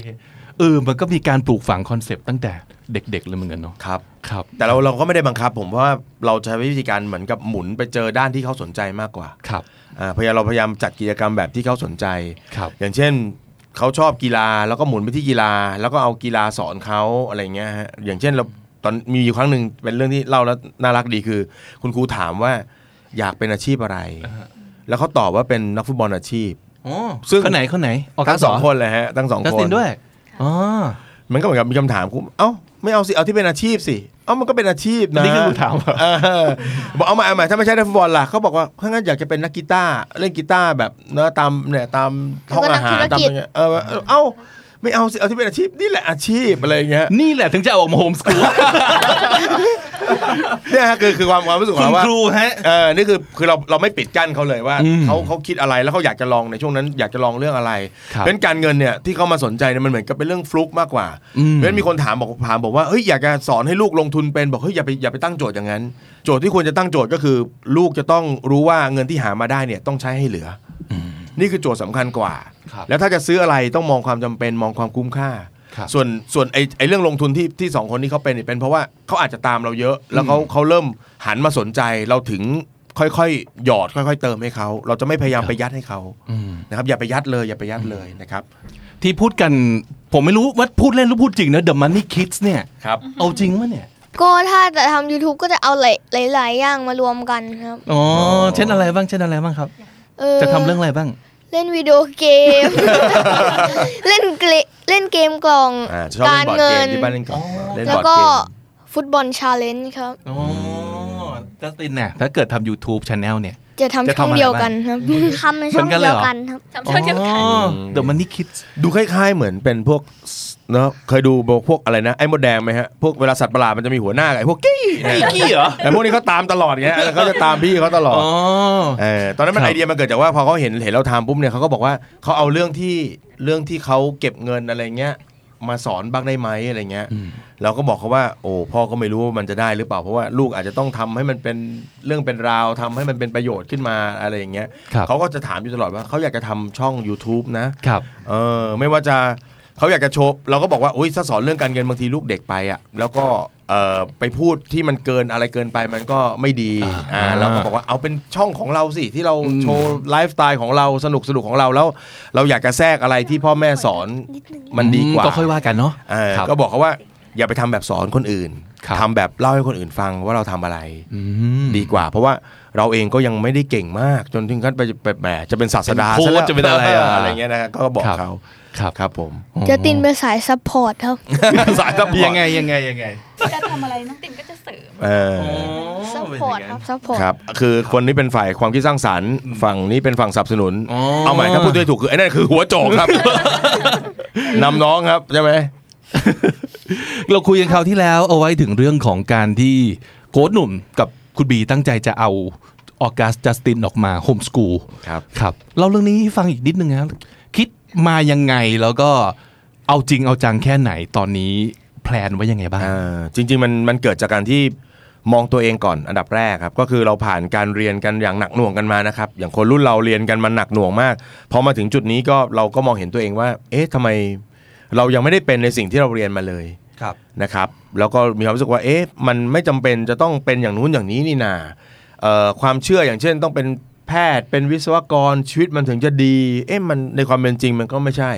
[SPEAKER 2] เออมันก็มีการปลูกฝังคอนเซปต์ตั้งแต่เด็ก ๆ เลยเหมือนกันเนาะ
[SPEAKER 1] ครับ
[SPEAKER 2] ครับ
[SPEAKER 1] แต่เราเราก็ไม่ได้บังคับ ผมเพราะว่าเราใช้วิธีการเหมือนกับหมุนไปเจอด้านที่เขาสนใจมากกว่า
[SPEAKER 2] ครับ
[SPEAKER 1] อ่าพยายามเราพยายามจัดกิจกรรมแบบที่เขาสนใจ
[SPEAKER 2] ครับ
[SPEAKER 1] อย่างเช่น เขาชอบกีฬาแล้วก็หมุนไปที่กีฬา แล้วก็เอากีฬาสอนเขาอะไรเงี้ยฮะอย่างเช่นเราตอนมีอยู่ครั้งหนึ่งเป็นเรื่องที่เล่าแล้วน่ารักดีคือ คุณครูถามว่าอยากเป็นอาชีพอะไร แล้วเขาตอบว่าเป็นนักฟุตบอลอาชีพ
[SPEAKER 2] อ๋อ
[SPEAKER 1] ซึ่ง
[SPEAKER 2] คนไหนคนไหนออก
[SPEAKER 1] ทั้งสองคนเลยฮะทั้งสอง
[SPEAKER 2] จัส
[SPEAKER 1] คน
[SPEAKER 2] ตินด้วยอ๋อ
[SPEAKER 1] มันก็เหมือนกับมีคำถามกูเอ้าไม่เอาสิเอาที่เป็นอาชีพสิเอ้ามันก็เป็นอาชีพนะ
[SPEAKER 2] นี่คือคำถามเหรอ
[SPEAKER 1] เออบอกเอามาเอามาถ้าไม่ใช่นักฟุตบอลล่ะเขาบอกว่าถ้างั้นอยากจะเป็นนักกีตาร์เล่นกีตาร์แบบเนอะตามเนี่ยตามห้องอาหารตามอะไรเงี้ยเออเออเอ้า ไม่เอาสิเอาที่เป็นอาชีพนี่แหละอาชีพอะไรอย่างเงี้ย
[SPEAKER 2] นี่แหละถึงจะเอาออกมาโฮมสกูล
[SPEAKER 1] เนี่ยฮะคือคือความความรู้สึกข
[SPEAKER 2] คุ
[SPEAKER 1] อง
[SPEAKER 2] ณ
[SPEAKER 1] เราว่า
[SPEAKER 2] ครูฮะ
[SPEAKER 1] เออนี่คือ คือเรา เราไม่ปิดกั้นเขาเลยว่า
[SPEAKER 2] อืม
[SPEAKER 1] เขาเขาคิดอะไร แล้วเขาอยากจะลองในช่วงนั้น อยากจะลองเรื่องอะไร
[SPEAKER 2] ครับ
[SPEAKER 1] เพราะฉะนั้นการเงินเนี่ย ที่เขามาสนใจเนี่ย มันเหมือนกับเป็นเรื่องฟลุกมากกว่า
[SPEAKER 2] อืม
[SPEAKER 1] เพราะฉะนั้นมีคนถามบอกถามบอกว่า เฮ้ย อยากจะสอนให้ลูกลงทุนเป็น บอก เฮ้ย อย่าไป อย่าไปตั้งโจทย์อย่างนั้น โจทย์ที่ควรจะตั้งโจทย์ก็คือ ลูกจะต้องรู้ว่าเงินที่หามาได้เนี่ย ต้องใช้ให้เหลืออ นี่คือโจทย์สำคัญกว่า
[SPEAKER 2] ครับ
[SPEAKER 1] แล้วถ้าจะซื้ออะไรต้องมองความจำเป็นมองความคุ้มค่า
[SPEAKER 2] ครับ
[SPEAKER 1] ส่วนส่วนไอ้ไอ้เรื่องลงทุนที่ที่สองคนนี้เขาเป็นเนี่ยเป็นเพราะว่าเขาอาจจะตามเราเยอะ แล้วเขาเขาเริ่มหันมาสนใจเราถึงค่อยๆ หยอดค่อย ๆ เติมให้เขาเราจะไม่พยายามไปยัดให้เขา
[SPEAKER 2] อืม
[SPEAKER 1] นะครับอย่าไปยัดเลยอย่าไปยัดเลยนะครับ
[SPEAKER 2] ที่พูดกันผมไม่รู้ว่าพูดเล่นหรือพูดจริงนะ The Money Kids เนี่ย
[SPEAKER 1] ครับ
[SPEAKER 2] เอาจริงวะเนี่ย
[SPEAKER 3] ก็ถ้าจะทำ YouTube ก็จะเอาหลายหลายๆอย่างมารวมกันครับ
[SPEAKER 2] อ๋อ เช่นอะไรบ้าง เช่นอะไรบ้างครับ
[SPEAKER 3] เออ
[SPEAKER 2] จะทำเรื่องอะไรบ้าง
[SPEAKER 3] เล่นวิดีโอเกม เล่นเกมเล่นเกมกล่อง
[SPEAKER 1] อ่าชอบเล่
[SPEAKER 3] กานร
[SPEAKER 1] บอร์ด
[SPEAKER 3] เงิ
[SPEAKER 1] เกม
[SPEAKER 3] น
[SPEAKER 1] ที่บ้านเล่นก่อนเล่น
[SPEAKER 3] แล้ว
[SPEAKER 1] บอร์ด
[SPEAKER 3] ก็
[SPEAKER 1] เกม
[SPEAKER 3] ฟุตบอล challenge ครับ
[SPEAKER 2] อ๋อจัสตินเนี่ยถ้าเกิดทำ YouTube Channel เนี่ย
[SPEAKER 3] จะทำ
[SPEAKER 2] จะ
[SPEAKER 3] ช่อง
[SPEAKER 2] ทำอะไร
[SPEAKER 3] เดียวกันครับ
[SPEAKER 4] ทำในช่อง
[SPEAKER 2] เหมือนกันเลย
[SPEAKER 4] เดีย
[SPEAKER 2] เหร
[SPEAKER 4] ว
[SPEAKER 2] อ
[SPEAKER 4] กันครับ
[SPEAKER 5] ทำช่องเดียวกัน
[SPEAKER 2] อ๋อ The Money Kids
[SPEAKER 1] ดูคล้ายๆเหมือนเป็นพวก เนาะเคยดูพวกอะไรนะไอ้มดแดงไหมฮะพวกเวลาสัตว์ประหลาดมันจะมีหัวหน้ากับไอ้พวกกี้เนี่ย
[SPEAKER 2] กี้เหรอ
[SPEAKER 1] แต่พวกนี้เขาตามตลอดเงี้ยเขาจะตามพี่เขาตลอด
[SPEAKER 2] อ๋อ
[SPEAKER 1] เออตอนนั้นมัน
[SPEAKER 2] ครับ
[SPEAKER 1] ไอเดียมันเกิดจากว่าพอเขาเห็นเห็นเราทำปุ๊บเนี่ยเขาก็บอกว่าเขาเอาเรื่องที่เรื่องที่เขาเก็บเงินอะไรเงี้ยมาสอนบ้างได้ไหมอะไรเงี้ย
[SPEAKER 2] อืม
[SPEAKER 1] เราก็บอกเขาว่า โอ้พ่อก็ไม่รู้ว่ามันจะได้หรือเปล่าเพราะว่าลูกอาจจะต้องทำให้มันเป็นเรื่องเป็นราวทำให้มันเป็นประโยชน์ขึ้นมาอะไรอย่างเงี้ย
[SPEAKER 2] ครับ
[SPEAKER 1] เขาก็จะถามอยู่ตลอดว่าเขาอยากจะทำช่อง YouTube นะครับเออไม่ว่าจะ เขาอยากจะโชว์เราก็บอกว่าอุ้ยถ้าสอนเรื่องการเงินบางทีลูกเด็กไปอะแล้วก็เอ่อไปพูดที่มันเกินอะไรเกินไปมันก็ไม่ดีอ่าเราก็บอกว่าเอาเป็นช่องของเราสิที่เรา
[SPEAKER 2] อืม
[SPEAKER 1] โชว์ไลฟ์สไตล์ของเราสนุกสนุกของเราแล้ว เราอยากจะแทรกอะไรที่พ่อแม่สอนมันดีกว่า
[SPEAKER 2] ก็ค่อยว่ากันเนาะ
[SPEAKER 1] เออ
[SPEAKER 2] ครับ
[SPEAKER 1] ก็บอกเขาว่าอย่าไปทำแบบสอนคนอื่น
[SPEAKER 2] ครับ
[SPEAKER 1] ทำแบบเล่าให้คนอื่นฟังว่าเราทำอะไร
[SPEAKER 2] อืม
[SPEAKER 1] ดีกว่า เพราะว่าเราเองก็ยังไม่ได้เก่งมากจนถึงขั้นไปไปแหมจะเป็นศาสดา
[SPEAKER 2] เป็นโค้ช
[SPEAKER 1] ซแล้ว
[SPEAKER 2] จะเป็นอะไรอะ
[SPEAKER 1] อะไรเงี้ยนะก็บอก
[SPEAKER 2] ครับ
[SPEAKER 1] เขา
[SPEAKER 2] ครับ
[SPEAKER 1] ครับผม
[SPEAKER 3] จะตินเป็นสายซัพพอร์ตครับ
[SPEAKER 1] สายซัพพอร์ต
[SPEAKER 2] ยังไงยังไงยังไง
[SPEAKER 5] จะทำอะไรน้องติมก็จะเสริม
[SPEAKER 1] เออ
[SPEAKER 3] support ครับ support
[SPEAKER 1] ครับคือคนนี้เป็นฝ่ายความคิดสร้างสรรค์ฝั่งนี้เป็นฝั่งสนับสนุน
[SPEAKER 2] อ๋อ
[SPEAKER 1] เอาใหม่ถ้าพูดด้วยถูกคือไอ้นั่นคือหัวโจกครับนำน้องครับใช่ไหม
[SPEAKER 2] เราคุยกันคราวที่แล้วเอาไว้ถึงเรื่องของการที่โค้ชหนุ่มกับคุณบีตั้งใจจะเอาออกัสจัสตินออกมาโฮมสกูล
[SPEAKER 1] ครับ
[SPEAKER 2] ครับเล่าเรื่องนี้ให้ฟังอีกนิดนึงนะคิด มายังไงแล้วก็เอาจริงเอาจังแค่ไหนตอนนี้แพลนไว้ยังไงบ้าง
[SPEAKER 1] อ่าจริง ๆ มันมันเกิดจากการที่มองตัวเองก่อนอันดับแรกครับก็คือเราผ่านการเรียนกันอย่างหนักหน่วงกันมานะครับอย่างคนรุ่นเราเรียนกันมาหนักหน่วงมากพอมาถึงจุดนี้ก็เราก็มองเห็นตัวเองว่า เอ๊ะทำไมเรายังไม่ได้เป็นในสิ่งที่เราเรียนมาเลย
[SPEAKER 2] ครับ
[SPEAKER 1] นะครับแล้วก็มีความรู้สึกว่าเอ๊ะมันไม่จำเป็นจะต้องเป็นอย่างนู้นอย่างนี้นี่นาเอ่อความเชื่ออย่างเช่น ต้องเป็น แพทย์ เป็นวิศวกรชีวิตมันถึงจะดี เอ๊ะมันในความเป็นจริงมันก็ไม่ใช่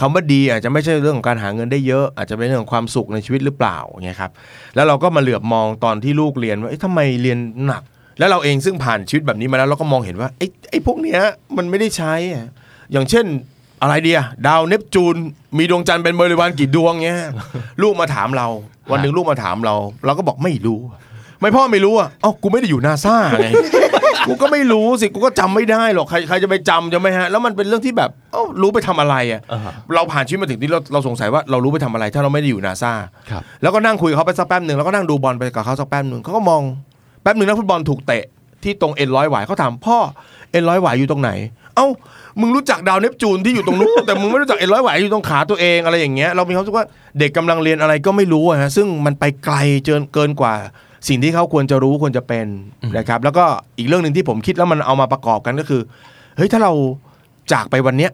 [SPEAKER 1] คำว่าดีอาจจะไม่ใช่เรื่องของการหาเงินได้เยอะ อาจจะเป็นเรื่องของความสุขในชีวิตหรือเปล่าเงี้ยครับแล้วเราก็มาเหลือบมองตอนที่ลูกเรียนว่าเอ๊ะทำไมเรียนหนัก แล้วเราเองซึ่งผ่านชีวิตแบบนี้มาแล้วเราก็มองเห็นว่าไอ้ไอ้พวกเนี้ยมันไม่ได้ใช้ อย่างเช่นอะไรเดียดาวเนปจูนมีดวงจันทร์เป็นบริวารกี่ดวงเงี้ยลูกมาถามเรา วันหนึ่งลูกมาถามเรา เราก็บอกไม่รู้ ไม่พ่อไม่รู้อะเอ้ากูไม่ได้อยู่นาซาไง กูก็ไม่รู้สิกูก็จำไม่ได้หรอกใครใครจะไปจำใช่ไหมฮะแล้วมันเป็นเรื่องที่แบบเอ้ารู้ไปทำอะไรอะ
[SPEAKER 2] อ่าฮะ
[SPEAKER 1] เราผ่านชีวิตมาถึงที่เราเราสงสัยว่าเรารู้ไปทำอะไร ถ้าเราไม่ได้อยู่นาซา
[SPEAKER 2] ครับ
[SPEAKER 1] แล้วก็นั่งคุยกับเขาไปสักแป๊บหนึ่งแล้วก็นั่งดูบอลไปกับเขาสักแป๊บหนึ่งเขาก็มองแป๊บหนึ่งนักฟุตบอลถูกเตะที่ตรงเอ็นร้อยหวายเขาถามพ่อเอ็นร้อยหวายอยู่ตรงไหน เอ้ามึงรู้จักดาวเนปจูนที่อยู่ตรงนู้นแต่มึงไม่รู้จักเอ็นร้อยหวายอยู่ตรงขาตัวเองอะไรอย่างเงี้ยเรามีความรู้สึกว่าเด็กกำลังเรียนอะไรก็ไม่รู้อะฮะซึ่งมันไปไกลเกินเกินกว่า สิ่งที่เขาควรจะรู้ควรจะเป็นนะครับ แล้วก็อีกเรื่องหนึ่งที่ผมคิดแล้วมันเอามาประกอบกันก็คือเฮ้ยถ้าเราจากไปวันเนี้ย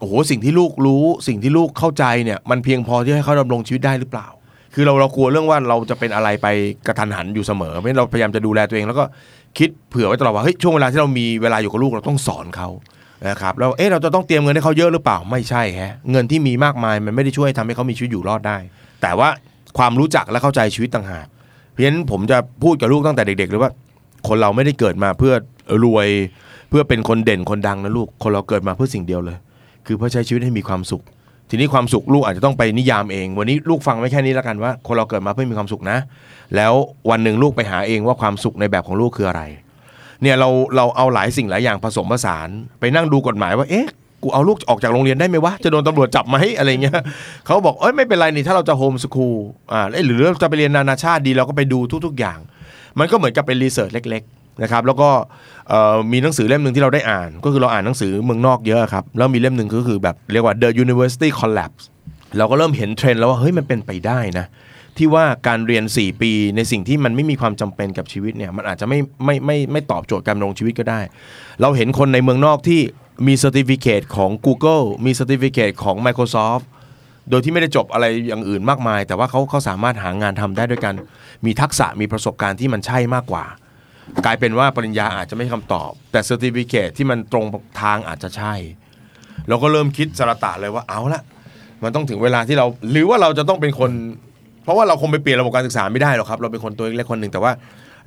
[SPEAKER 1] โอ้โหสิ่งที่ลูกรู้ สิ่งที่ลูกเข้าใจเนี่ยมันเพียงพอที่ให้เขาดำรงชีวิตได้หรือเปล่า คือเราเรากลัวเรื่องว่าเราจะเป็นอะไรไปกระทันหันอยู่เสมอเพราะฉะนั้นเราพยายามจะดูแลตัวเอง แล้วก็คิดเผื่อไว้ตลอดว่าเฮ้ยช่วงเวลาที่เรามีเวลาอยู่กับลูกเราต้องสอนเขานะครับแล้วเอ๊ะเราจะต้องเตรียมเงินให้เขาเยอะหรือเปล่าไม่ใช่ฮะเงินที่มีมากมายมันไม่ได้ช่วยทำให้เขามีชีวิตอยู่รอดได้ แต่ว่าความรู้จักและเข้าใจชีวิตต่างหาก เพราะฉะนั้นผมจะพูดกับลูกตั้งแต่เด็กๆเลยว่า คนเราไม่ได้เกิดมาเพื่อรวยเพื่อเป็นคนเด่นคนดังนะลูก คนเราเกิดมาเพื่อสิ่งเดียวเลย คือเพื่อใช้ชีวิตให้มีความสุข ทีนี้ความสุขลูกอาจจะต้องไปนิยามเอง วันนี้ลูกฟังไว้แค่นี้แล้วกันว่า คนเราเกิดมาเพื่อมีความสุขนะ แล้ววันหนึ่งลูกไปหาเองว่าความสุขในแบบของลูกคืออะไร เนี่ยเราเราเอาหลายสิ่งหลายอย่างผสมผสาน ไปนั่งดูกฎหมายว่าเอ๊ะ กูเอาลูกออกจากโรงเรียนได้ไหมวะ จะโดนตำรวจจับไหมอะไรเงี้ยเขาบอกเอ้ยไม่เป็นไรนี่ถ้าเราจะโฮมสคูลอ่าหรือเราจะไปเรียนนานาชาติดีเราก็ไปดูทุก ๆอย่าง มันก็เหมือนกับเป็น research เล็กๆนะครับแล้วก็มีหนังสือเล่มหนึ่งที่เราได้อ่าน ก็คือเราอ่านหนังสือเมืองนอกเยอะครับแล้วมีเล่มหนึ่งก็คือแบบเรียกว่า The University Collapse เราก็เริ่มเห็นเทรนด์แล้วว่าเฮ้ยมันเป็นไปได้นะที่ว่าการเรียน 4 ปีในสิ่งที่มันไม่มีความจำเป็นกับชีวิตเนี่ยมันอาจจะไม่ไม่ไม่ไม่ตอบโจทย์การดำรงชีวิตก็ได้ เราเห็นคนในเมืองนอกที่ มี Certificate ของ Google มี Certificate ของ Microsoft โดยที่ไม่ได้จบอะไรอย่างอื่นมากมาย แต่ว่าเขาเขาสามารถหางานทำได้ด้วยกัน มีทักษะมีประสบการณ์ที่มันใช่มากกว่า กลายเป็นว่าปริญญาอาจจะไม่ใช่คำตอบ แต่ Certificate ที่มันตรงทางอาจจะใช่ เราก็เริ่มคิดสารตะเลยว่าเอาละมันต้องถึงเวลาที่เรา หรือว่าเราจะต้องเป็นคน เพราะว่าเราคงไปเปลี่ยนระบบการศึกษาไม่ได้หรอกครับ เราเป็นคนตัวเล็กคนหนึ่งแต่ว่า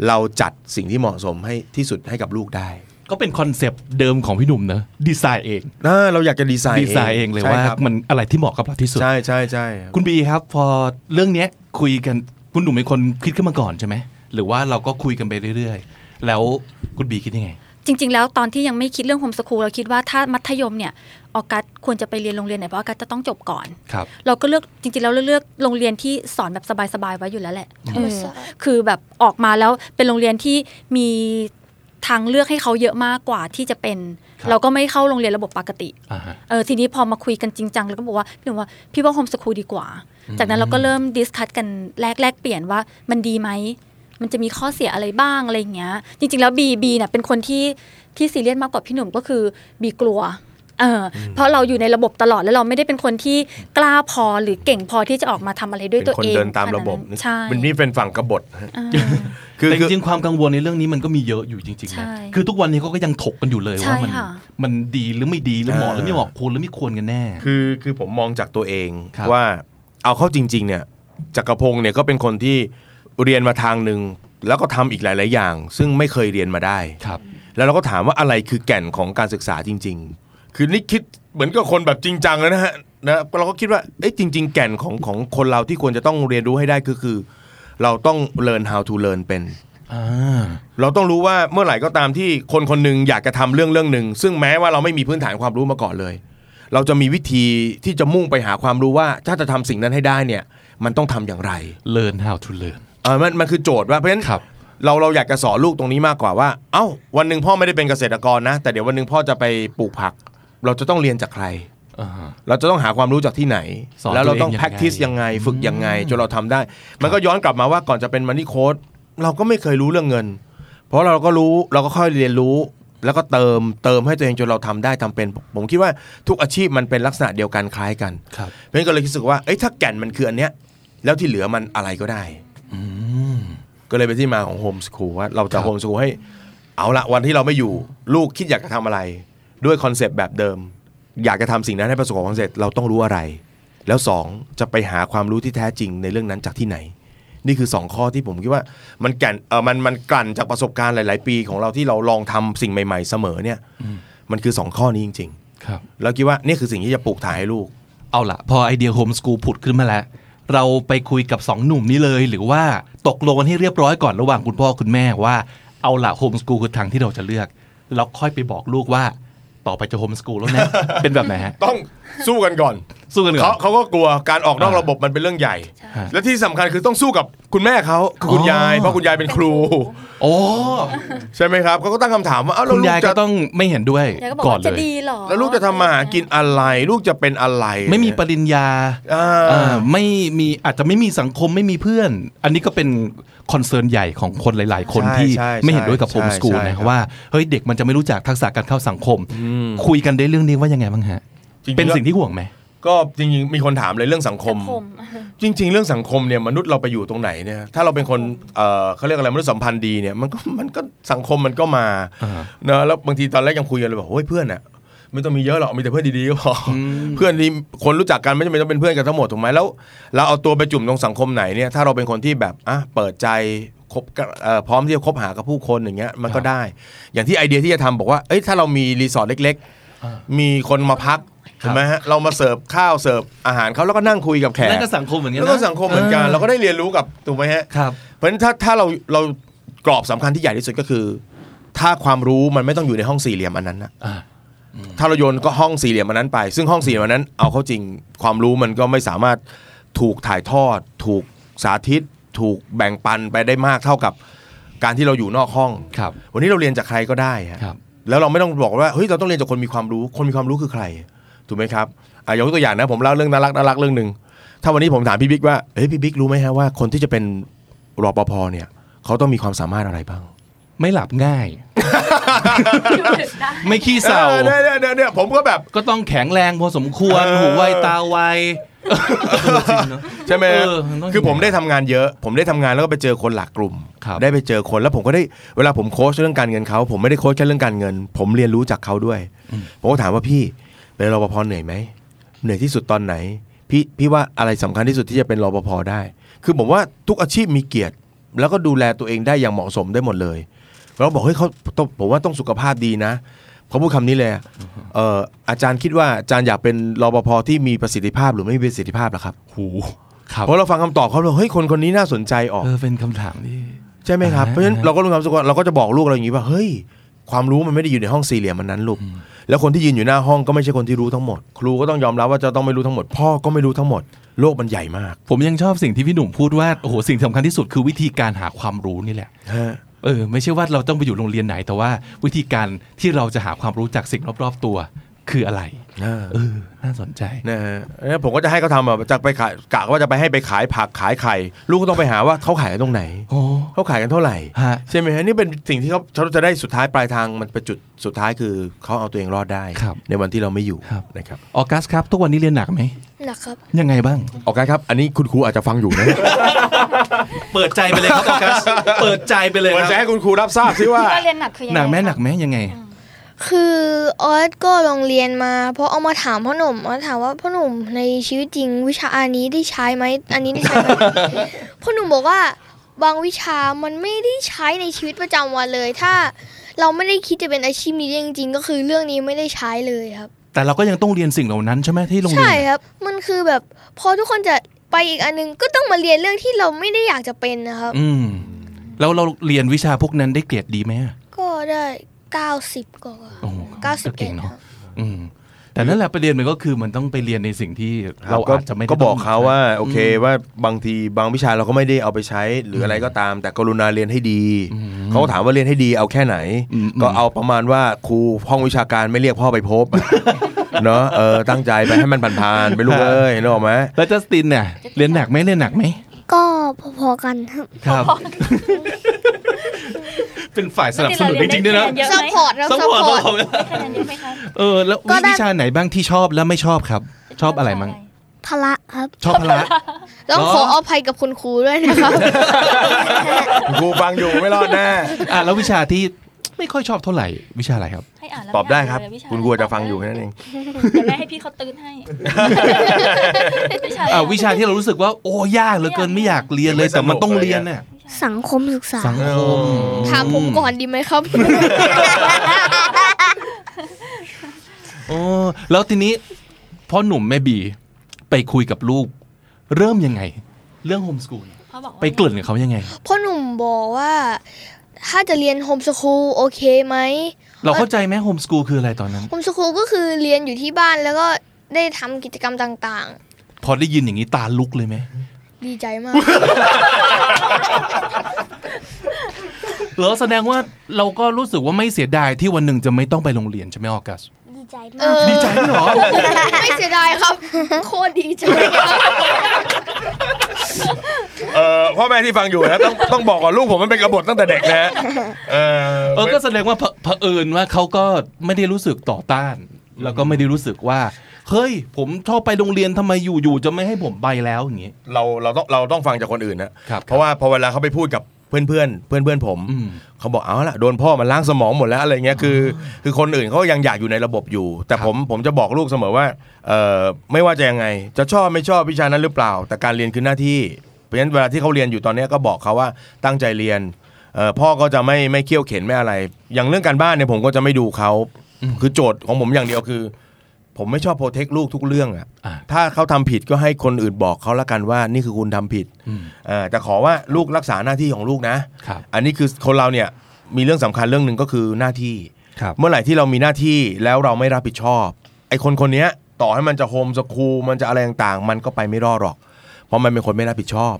[SPEAKER 1] เราจัดสิ่งที่เหมาะสมให้ที่สุดให้กับลูกได้
[SPEAKER 2] ก็เป็นคอนเซปต์เดิมของพี่หนุ่มเนอะดีไซน์เอง
[SPEAKER 1] นะเราอยากจะดีไซน์
[SPEAKER 2] ดีไซน์เองเลย
[SPEAKER 1] ใช่
[SPEAKER 2] ว่า
[SPEAKER 1] ครับ
[SPEAKER 2] มันอะไรที่เหมาะกับเราที่สุด
[SPEAKER 1] ใช่ใช่ใช่
[SPEAKER 2] คุณบีครับ พอเรื่องเนี้ยคุยกันคุณหนุ่มเป็นคนคิดขึ้นมาก่อนใช่ไหมหรือว่าเราก็คุยกันไปเรื่อยๆ แล้วคุณบีคิดยังไง
[SPEAKER 5] จริง ๆ แล้วตอนที่ยังไม่คิดเรื่องโฮมสคูลเราคิดว่าถ้ามัธยมเนี่ยออกัสควรจะไปเรียนโรงเรียนไหนเพราะออกัสจะต้องจบก่อน
[SPEAKER 2] ครับ
[SPEAKER 5] เราก็เลือกจริงๆแล้วเราเลือกโรงเรียนที่สอนแบบสบายๆไว้อยู่แล้วแหละ
[SPEAKER 3] ธรรมศาสตร์
[SPEAKER 5] เออคือแบบออกมาแล้วเป็นโรงเรียนที่มี ทางเลือกให้เขาเยอะมากกว่าที่จะเป็น
[SPEAKER 2] ครับ
[SPEAKER 5] เราก็ไม่เข้าโรงเรียนระบบปกติ
[SPEAKER 2] อ่าฮะ
[SPEAKER 5] เออทีนี้พอมาคุยกันจริงจังเราก็บอกว่าพี่หนุ่มว่าพี่ว่า homeschool ดีกว่า จากนั้นเราก็เริ่ม discuss กันแลกแลกเปลี่ยนว่ามันดีไหมมันจะมีข้อเสียอะไรบ้างอะไรอย่างเงี้ย จริง ๆ แล้วบีบีเนี่ยเป็นคนที่ที่ซีเรียสมากกว่าพี่หนุ่มก็คือบีกลัว เอออเพราะเราอยู่ในระบบตลอดแล้วเราไม่ได้เป็นคนที่กล้าพอหรือเก่งพอที่จะออกมาทำอะไรด้วย
[SPEAKER 1] เป็น
[SPEAKER 5] ตัว
[SPEAKER 1] คน
[SPEAKER 5] เอง
[SPEAKER 1] เดินตามระบบ
[SPEAKER 5] ขนาดนั้นใช่
[SPEAKER 1] มันนี่เป็นฝั่งกบฏฮะ
[SPEAKER 5] อ่า
[SPEAKER 1] คือ
[SPEAKER 2] แต่จ
[SPEAKER 1] คือ
[SPEAKER 2] ริงๆความกังวลในเรื่องนี้มันก็มีเยอะอยู่จริงๆ
[SPEAKER 5] ใช่
[SPEAKER 2] นะคือทุกวันนี้เขาก็ยังถกกันอยู่เลย
[SPEAKER 5] ใช่
[SPEAKER 2] ว่ามัน
[SPEAKER 5] ค่ะ
[SPEAKER 2] มันดีหรือไม่ดีหรือเหมาะ
[SPEAKER 1] อ่า
[SPEAKER 2] หรือไม่เหมาะควรหรือไม่ควรกันแน่
[SPEAKER 1] คือคือผมมองจากตัวเอง
[SPEAKER 2] ครับ
[SPEAKER 1] ว่าเอาเข้าจริง ๆ เนี่ยจักรพงศ์เนี่ยก็เป็นคนที่เรียนมาทางหนึ่งแล้วก็ทำอีกหลาย ๆ อย่าง ซึ่งไม่เคยเรียนมาได้
[SPEAKER 2] ครับ
[SPEAKER 1] แล้วเราก็ถามว่าอะไรคือแก่นของการศึกษาจริง ๆ คือนี่คิดเหมือนกับคนแบบจริงจังเลยนะฮะนะเราก็คิดว่าเอ้ยจริง ๆ แก่นของของคนเราที่ควรจะต้องเรียนรู้ให้ได้คือคือ เราต้อง learn how to learn เป็น
[SPEAKER 2] อ่า
[SPEAKER 1] เราต้องรู้ว่าเมื่อไหร่ก็ตามที่คนคนหนึ่งอยากจะทำเรื่องเรื่องหนึ่งซึ่งแม้ว่าเราไม่มีพื้นฐานความรู้มาก่อนเลย เราจะมีวิธีที่จะมุ่งไปหาความรู้ว่าถ้าจะทำสิ่งนั้นให้ได้เนี่ย มันต้องทำอย่างไร
[SPEAKER 2] learn how to learn
[SPEAKER 1] เออมันมันคือโจทย์ว่าเพราะฉะนั้น
[SPEAKER 2] ครับ
[SPEAKER 1] เราเราอยากจะสอนลูกตรงนี้มากกว่าว่า เอ้าวันหนึ่งพ่อไม่ได้เป็นเกษตรกรนะ แต่เดี๋ยววันหนึ่งพ่อจะไปปลูกผัก เราจะต้องเรียนจากใคร
[SPEAKER 2] อ่าฮะ
[SPEAKER 1] เราจะต้องหาความรู้จากที่ไหน
[SPEAKER 2] สอน
[SPEAKER 1] แล้วเราต้อง
[SPEAKER 2] ตัวเองยังไง
[SPEAKER 1] practice ยังไง ฝึกยังไงจนเราทำได้ มันก็ย้อนกลับมาว่าก่อนจะเป็นมันนี่โค้ดเราก็ไม่เคยรู้เรื่องเงิน เพราะเราก็รู้เราก็ค่อยเรียนรู้ แล้วก็เติมเติมให้ตัวเองจนเราทำได้ทำเป็น ผมคิดว่าทุกอาชีพมันเป็นลักษณะเดียวกันคล้ายกัน
[SPEAKER 2] ครับ
[SPEAKER 1] เพราะฉะนั้นก็เลยคิดสึกว่าเอ้ยถ้าแก่นมันคืออันเนี้ยแล้วที่เหลือมันอะไรก็ได้
[SPEAKER 2] อืม
[SPEAKER 1] ก็เลยเป็นที่มาของโฮมส o ูลว่าเราจะ
[SPEAKER 2] ครับ
[SPEAKER 1] โฮมส o ูลให้ เอาละวันที่เราไม่อยู่ ลูกคิดอยากจะทำอะไร ด้วย concept แบบเดิม อยากจะทำสิ่งนั้นให้ประสบความสำเร็จเราต้องรู้อะไร แล้วสองจะไปหาความรู้ที่แท้จริงในเรื่องนั้นจากที่ไหน นี่คือสองข้อที่ผมคิดว่ามันแก่นเออมันมันกลั่นจากประสบการณ์หลาย ๆ ปีของเราที่เราลองทำสิ่งใหม่ ๆ เสมอเนี่ยมันคือสองข้อนี้จริง
[SPEAKER 2] ครับ
[SPEAKER 1] ๆแล้วคิดว่านี่คือสิ่งที่จะปลูกถ่ายให้ลูก
[SPEAKER 2] เอาละพอ idea homeschool ผุดขึ้นมาแล้วเราไปคุยกับสองหนุ่มนี้เลย หรือว่าตกลงกันให้เรียบร้อยก่อนระหว่างคุณพ่อคุณแม่ว่าเอาละโฮมสกูลคือทางที่เราจะเลือกแล้วค่อยไปบอกลูกว่า ต่อไปจะโฮมสกูลแล้วนะ เป็นแบบไหนฮะ
[SPEAKER 1] ต้องสู้กันก่อน
[SPEAKER 2] สู้กันก่
[SPEAKER 1] เขา
[SPEAKER 2] อน
[SPEAKER 1] เขาก็กลัวการออกนอก
[SPEAKER 2] อ่า
[SPEAKER 1] ระบบมันเป็นเรื่องใหญ่
[SPEAKER 2] ฮะ
[SPEAKER 1] และที่สำคัญคือต้องสู้กับคุณแม่เขาคือคุณ
[SPEAKER 2] อ๋อ
[SPEAKER 1] ยาย เพราะคุณยายเป็นครู
[SPEAKER 2] โอ้
[SPEAKER 1] ใช่ไหมครับเขาก็ตั้งคำถามว่าเอ้าแล้ว
[SPEAKER 2] คุณ
[SPEAKER 1] ลูก
[SPEAKER 2] ยาย
[SPEAKER 1] จะ
[SPEAKER 2] ก็ต้องไม่เห็นด้วย
[SPEAKER 5] ยายก็บอก
[SPEAKER 2] ก่อน
[SPEAKER 5] ว่า
[SPEAKER 2] เล
[SPEAKER 5] จะ
[SPEAKER 2] ย
[SPEAKER 5] ดีเหรอ
[SPEAKER 1] แล้วลูกจะทำมาหากินอะไร ลูกจะเป็นอะไร
[SPEAKER 2] ไม่มีปริญญา
[SPEAKER 1] อ่า
[SPEAKER 2] เอ่อไม่มีอาจจะไม่มีสังคมไม่มีเพื่อน อันนี้ก็เป็น คอนเซิร์นใหญ่ของคนหลาย ๆ คน
[SPEAKER 1] ใช่
[SPEAKER 2] ที่
[SPEAKER 1] ใช่
[SPEAKER 2] ไม่เห็นด้วยกับ
[SPEAKER 1] ใช่
[SPEAKER 2] โฮมสกูล
[SPEAKER 1] ใช่
[SPEAKER 2] นะ
[SPEAKER 1] ครับ
[SPEAKER 2] ว่าเฮ้ยเด็กมันจะไม่รู้จักทักษะการเข้าสังคม
[SPEAKER 1] อืม
[SPEAKER 2] คุยกันได้เรื่องนี้ว่ายังไงบ้างฮะ
[SPEAKER 1] จริงๆ
[SPEAKER 2] เป็น
[SPEAKER 1] ก็
[SPEAKER 2] สิ่งที่ห่วงไหม
[SPEAKER 1] ก็จริงๆมีคนถามเลยเรื่องสังคม
[SPEAKER 5] สังคม
[SPEAKER 1] จริง ๆ เรื่องสังคมเนี่ยมนุษย์เราไปอยู่ตรงไหนเนี่ยถ้าเราเป็นคนเอ่อเขาเรียกอะไรมนุษยสัมพันธ์ดีเนี่ยมันก็มันก็สังคมมันก็มา
[SPEAKER 2] อ่า
[SPEAKER 1] เนอะแล้วบางทีตอนแรกยังคุยกันเลยบอกโอ้ยเพื่อนอะ ไม่ต้องมีเยอะหรอกมีแต่เพื่อนดีๆก็พออเพื่อนที่คนรู้จักกันไม่จำเป็นต้องเป็นเพื่อนกันทั้งหมดถูกไหมแล้ว เราเอาตัวไปจุ่มตรงสังคมไหนเนี่ยถ้าเราเป็นคนที่แบบอะเปิดใจคบกับเอ่อพร้อมที่จะคบหากับผู้คนอย่างเงี้ยมันก็ได้ อย่างที่ไอเดียที่จะทำบอกว่าเอ้ยถ้าเรามีรีสอร์ทเล็ก ๆ มีคนมาพักถูกไหมฮะเรามาเสิร์ฟข้าวเสิร์ฟอาหารเขาแล้วก็นั่งคุยกับแขก
[SPEAKER 2] นั่นก็สังคมเหมือนกัน
[SPEAKER 1] แล้ว
[SPEAKER 2] นะ
[SPEAKER 1] ก็สังคมเหมือนกันเราก็ได้เรียนรู้กับถูกไหมฮะ
[SPEAKER 2] ครับ
[SPEAKER 1] เพราะฉะนั้นถ้าถ้าเราเรากรอบสำคัญที่ใหญ่ที่สุดก็คือ ถ้าความรู้มันไม่ต้องอยู่ในห้องสี่เหลี่ยมอันนั้นนะ
[SPEAKER 2] อ่า
[SPEAKER 1] ถ้าเราโยนก็ห้องสี่เหลี่ยมอันนั้นไป ซึ่งห้องสี่เหลี่ยมอันนั้น เอาเข้าจริงความรู้มันก็ไม่สามารถถูกถ่ายทอด ถูกสาธิต ถูกแบ่งปันไปได้มากเท่ากับการที่เราอยู่นอกห้อง
[SPEAKER 2] ครับ
[SPEAKER 1] วันนี้เราเรียนจากใครก็ได้ฮะ
[SPEAKER 2] ครับ
[SPEAKER 1] แล้วเราไม่ต้องบอกว่าเฮ้ยเราต้องเรียนจากคนมีความรู้ คนมีความรู้คือใคร ถูกไหมครับอะยกตัวอย่างนะผมเล่าเรื่องน่ารักน่ารักเรื่องหนึ่งถ้าวันนี้ผมถามพี่บิ๊กว่าเฮ้ยพี่บิ๊กรู้ไหมฮะว่าคนที่จะเป็นรปภเนี่ย เขาต้องมีความสามารถอะไรบ้าง
[SPEAKER 2] ไม่หลับง่าย ไม่ขี้เศร้า
[SPEAKER 1] ออเนี่ยเนี่ยเนี่ยเนี่ยผมก็แบบ
[SPEAKER 2] ก็ต้องแข็งแรงพอสมควร
[SPEAKER 1] เออ
[SPEAKER 2] หูไวตาไวจริงเนอะ
[SPEAKER 1] ใช่ไหม
[SPEAKER 2] เออมันต้อง
[SPEAKER 1] คือผมได้ทำงานเยอะ ผมได้ทำงานแล้วก็ไปเจอคนหลากกลุ่ม
[SPEAKER 2] ครับ
[SPEAKER 1] ได้ไปเจอคนแล้วผมก็ได้เวลาผมโค้ชเรื่องการเงินเขาผมไม่ได้โค้ชแค่เรื่องการเงิน ผมเรียนรู้จากเขาด้วย ผมก็ถามว่าพี่เป็นรปภเหนื่อยไหมเหนื่อยที่สุดตอนไหน พี่พี่ว่าอะไรสำคัญที่สุดที่จะเป็นรปภได้ คือผมว่าทุกอาชีพมีเกียรติ แล้วก็ดูแลตัวเองได้อย่างเหมาะสมได้หมดเลย เราบอกเฮ้ยเขาต้องผมว่าต้องสุขภาพดีนะเขาพูดคำนี้เลยอะเอ่ออาจารย์คิดว่าอาจารย์อยากเป็นรปภที่มีประสิทธิภาพหรือไม่มีประสิทธิภาพล่ะครับ
[SPEAKER 2] หูครับ
[SPEAKER 1] เพราะเราฟังคำตอบเขาเราเฮ้ยคนคนนี้น่าสนใจออก
[SPEAKER 2] เออเป็นคำถามที่
[SPEAKER 1] ใช่ไหมครับ
[SPEAKER 2] อ่า
[SPEAKER 1] เพราะฉะนั้นเราก็รู้ความรู้สึกว่าเราก็จะบอกลูกเราอย่างนี้ว่าเฮ้ยความรู้มันไม่ได้อยู่ในห้องสี่เหลี่ยมมันนั้นลูกแล้วคนที่ยืนอยู่หน้าห้องก็ไม่ใช่คนที่รู้ทั้งหมด ครูก็ต้องยอมรับว่าจะต้องไม่รู้ทั้งหมด พ่อก็ไม่รู้ทั้งหมด โลกมันใหญ่มาก
[SPEAKER 2] ผมยังชอบสิ่งที่พี่หนุ่มพูดว่าโอ้โหสิ่งสำคัญที่สุดคือวิธีการหาความรู้นี่แหละ
[SPEAKER 1] ฮะ
[SPEAKER 2] เออไม่ใช่ว่าเราต้องไปอยู่โรงเรียนไหน แต่ว่าวิธีการที่เราจะหาความรู้จากสิ่งรอบๆตัวคืออะไร เออน่าสนใจ
[SPEAKER 1] นะฮะแล้วผมก็จะให้เขาทำแบบจะไปขายกะว่าจะไปให้ไปขายผักขายไข่ ลูกก็ต้องไปหาว่าเขาขายกันตรงไหน
[SPEAKER 2] โอ้
[SPEAKER 1] เขาขายกันเท่าไหร่
[SPEAKER 2] ฮะ
[SPEAKER 1] ใช่ไหมฮะนี่เป็นสิ่งที่เขาเขาจะได้สุดท้ายปลายทางมันเป็นจุดสุดท้ายคือเขาเอาตัวเองรอดได้
[SPEAKER 2] ครับ
[SPEAKER 1] ในวันที่เราไม่อยู่
[SPEAKER 2] ครับ
[SPEAKER 1] นะครับ
[SPEAKER 2] ออกัสครับ ทุกวันนี้เรียนหนักไหม
[SPEAKER 3] หนักครับ
[SPEAKER 2] ยังไงบ้าง
[SPEAKER 1] ออกกันครับ อันนี้คุณครูอาจจะฟังอยู่นะ
[SPEAKER 2] เปิดใจไปเลยครับออกัส เปิดใจไปเลย
[SPEAKER 1] ควร
[SPEAKER 2] ค
[SPEAKER 1] จะ
[SPEAKER 2] รับ
[SPEAKER 1] ให้คุณครูรับทราบซิว่า
[SPEAKER 5] ว่าเรียนหนักคือยังไง
[SPEAKER 2] หนักไหม
[SPEAKER 5] คะ
[SPEAKER 2] หนักไหมยังไง
[SPEAKER 3] คือออสก็ลองเรียนมาเพราะเอามาถามพ่อหนุ่มเอาถามว่าพ่อหนุ่มในชีวิตจริง วิชาอันนี้ได้ใช้ไหมอันนี้ได้ใช้ไหม พ่อหนุ่มบอกว่าบางวิชามันไม่ได้ใช้ในชีวิตประจำวันเลย ถ้าเราไม่ได้คิดจะเป็นอาชีพนี้จริงๆ ก็คือเรื่องนี้ไม่ได้ใช้เลยครับ
[SPEAKER 2] แต่เราก็ยังต้องเรียนสิ่งเหล่านั้นใช่ไหมที่โรงเรีย
[SPEAKER 3] ใช่
[SPEAKER 2] น
[SPEAKER 3] ครับ มันคือแบบพอทุกคนจะไปอีกอันนึงก็ต้องมาเรียนเรื่องที่เราไม่ได้อยากจะเป็นนะครับ
[SPEAKER 2] อืมแล้วเราเรียนวิชาพวกนั้นได้เกรดดีไหมอะ
[SPEAKER 3] ก็ได้ 90กว่า
[SPEAKER 2] โอ้โห
[SPEAKER 3] เก้าสิบ
[SPEAKER 2] ก็เก่ง
[SPEAKER 3] เอ็ด
[SPEAKER 2] เนาะอืมแต่นั่นแหละประเด็นมันก็คือมันต้องไปเรียนในสิ่งที่เรา
[SPEAKER 1] ก็
[SPEAKER 2] อาจจะไม่ได้
[SPEAKER 1] ก็บอกเขาว่า
[SPEAKER 2] ต้อง
[SPEAKER 1] โอเคว่าบางทีบางวิชาเราก็ไม่ได้เอาไปใช้หรืออะไรก็ตาม แต่กรุณาเรียนให้ดีเขาก็ถามว่าเรียนให้ดีเอาแค่ไหน
[SPEAKER 2] อืม
[SPEAKER 1] ก็เอาประมาณว่าครูห้องวิชาการไม่เรียกพ่อไปพบเนาะเออตั้งใจไปให้มันผ่านๆไปลูกเอ้ยนึกออกไหม
[SPEAKER 2] แล้วจัสตินเนี่ยเรียนหนักไหมเรียนหนักไหม
[SPEAKER 4] ก็พอๆกันครับ
[SPEAKER 2] ครับ เป็นฝ่ายสนับสนุนจริงๆด้วยนะ
[SPEAKER 5] เยอะ
[SPEAKER 3] ซัพ
[SPEAKER 5] ไหม
[SPEAKER 3] พอร์ตครับ
[SPEAKER 2] ซั
[SPEAKER 3] ซั
[SPEAKER 2] พ
[SPEAKER 3] พ
[SPEAKER 2] พอร์ต
[SPEAKER 3] พอร์ต
[SPEAKER 2] เรา
[SPEAKER 5] คะแนนเยอะไหมคะ
[SPEAKER 2] เออแล้ว
[SPEAKER 3] ก็ได้
[SPEAKER 2] วิชาไหนบ้างที่ชอบและไม่ชอบครับ ชอบอะไรมั้ง
[SPEAKER 4] พละครับ
[SPEAKER 2] ชอบพละ
[SPEAKER 3] ต้อง
[SPEAKER 2] เหรอ
[SPEAKER 3] ขออภัยกับคุณครูด้วยนะครับ
[SPEAKER 1] ครูฟังอยู่ไม่รอดแน่
[SPEAKER 2] อะแล้ววิชาที่ไม่ค่อยชอบเท่าไหร่วิชาอะไรครับ
[SPEAKER 5] ให้อ่านแล้ว
[SPEAKER 1] ตอบได้ครับ
[SPEAKER 5] ม่านเลยวิชา
[SPEAKER 1] คุณครูจะฟังอยู่แค่นั้นเอง
[SPEAKER 5] เดี๋ยวแม่ให้พี่เขาตื้นให้วิชา
[SPEAKER 2] อะวิชาที่เรารู้สึกว่าโอ้ยากเหลือเกินไม่อยากเรียนเลยแต่มันต้องเรียนน่ะ
[SPEAKER 4] สังคมศึกษา
[SPEAKER 2] สังคม
[SPEAKER 3] ถามผมก่อนดีไหมครับ
[SPEAKER 2] โอ้แล้วทีนี้พ่อหนุ่มแม่บีไปคุยกับลูก เริ่มยังไง เรื่อง homeschool
[SPEAKER 5] เขาบอกว่า
[SPEAKER 2] ไปเกริ่นกับเขายังไง
[SPEAKER 3] พ่อหนุ่มบอกว่าถ้าจะเรียน homeschool โอเคไหม
[SPEAKER 2] เราเข้าใจไหมโฮมสกูลคืออะไรตอนนั้น
[SPEAKER 3] โฮมสคูลก็คือเรียนอยู่ที่บ้านแล้วก็ได้ทำกิจกรรมต่าง
[SPEAKER 2] พอได้ยินอย่างนี้ตาลุกเลยไหม
[SPEAKER 3] ๆ ดีใจมาก
[SPEAKER 2] เหรอแสดงว่าเราก็รู้สึกว่าไม่เสียดายที่วันหนึ่งจะไม่ต้องไปโรงเรียนใช่ไหมออกัส
[SPEAKER 4] ดีใจ
[SPEAKER 3] เอ
[SPEAKER 4] มาก
[SPEAKER 3] อ
[SPEAKER 2] ดีใจด้วยเหรอ
[SPEAKER 3] ไม่เสียดายครับ โคตรดีใจครับ
[SPEAKER 1] เอ่อพ่อแม่ที่ฟังอยู่นะต้องต้องบอกก่อนลูกผมมันเป็นกบฏตั้งแต่เด็กนะฮะเออ
[SPEAKER 2] เออก็แสดงว่าเผเผอิญว่าเขาก็ไม่ได้รู้สึกต่อต้าน แล้วก็ไม่ได้รู้สึกว่า เฮ้ย ผมชอบไปโรงเรียนทำไมอยู่ๆจะไม่ให้ผมไปแล้วอย่างงี้
[SPEAKER 1] เราเราต้องเราต้องฟังจากคนอื่นนะครับ
[SPEAKER 2] ครับ
[SPEAKER 1] เพราะว่าพอเวลาเขาไปพูดกับเพื่อนเพื่อนเพื่อนเพื่อนๆผม
[SPEAKER 2] อืม
[SPEAKER 1] เขาบอกเอาละโดนพ่อมันล้างสมองหมดแล้วอะไรเงี้ยคือ คือคนอื่นเขายังอยากอยู่ในระบบอยู่ แต่ผมผมจะบอกลูกเสมอว่าเอ่อไม่ว่าจะยังไง จะชอบไม่ชอบวิชานั้นหรือเปล่า แต่การเรียนคือหน้าที่ เพราะฉะนั้นเวลาที่เขาเรียนอยู่ตอนเนี้ยก็บอกเขาว่าตั้งใจเรียนเอ่อพ่อก็จะไม่ไม่เคี่ยวเข็นไม่อะไร อย่างเรื่องการบ้านเนี่ยผมก็จะไม่ดูเขาคือโจทย์ของผมอย่างเดียวคือ ผมไม่ชอบโปรเทคลูกทุกเรื่องอะ
[SPEAKER 2] อ่า
[SPEAKER 1] ถ้าเขาทำผิดก็ให้คนอื่นบอกเขาละกันว่านี่คือคุณทำผิด
[SPEAKER 2] อืม
[SPEAKER 1] เอ่อแต่ขอว่าลูกรักษาหน้าที่ของลูกนะ
[SPEAKER 2] ครับ
[SPEAKER 1] อันนี้คือคนเราเนี่ยมีเรื่องสำคัญเรื่องหนึ่งก็คือหน้าที่
[SPEAKER 2] ครับ
[SPEAKER 1] เมื่อไหร่ที่เรามีหน้าที่แล้วเราไม่รับผิดชอบไอ้คนคนเนี้ยต่อให้มันจะโฮมสคูลมันจะอะไรต่างๆ มันก็ไปไม่รอดหรอก เพราะมันเป็นคนไม่รับผิดชอบ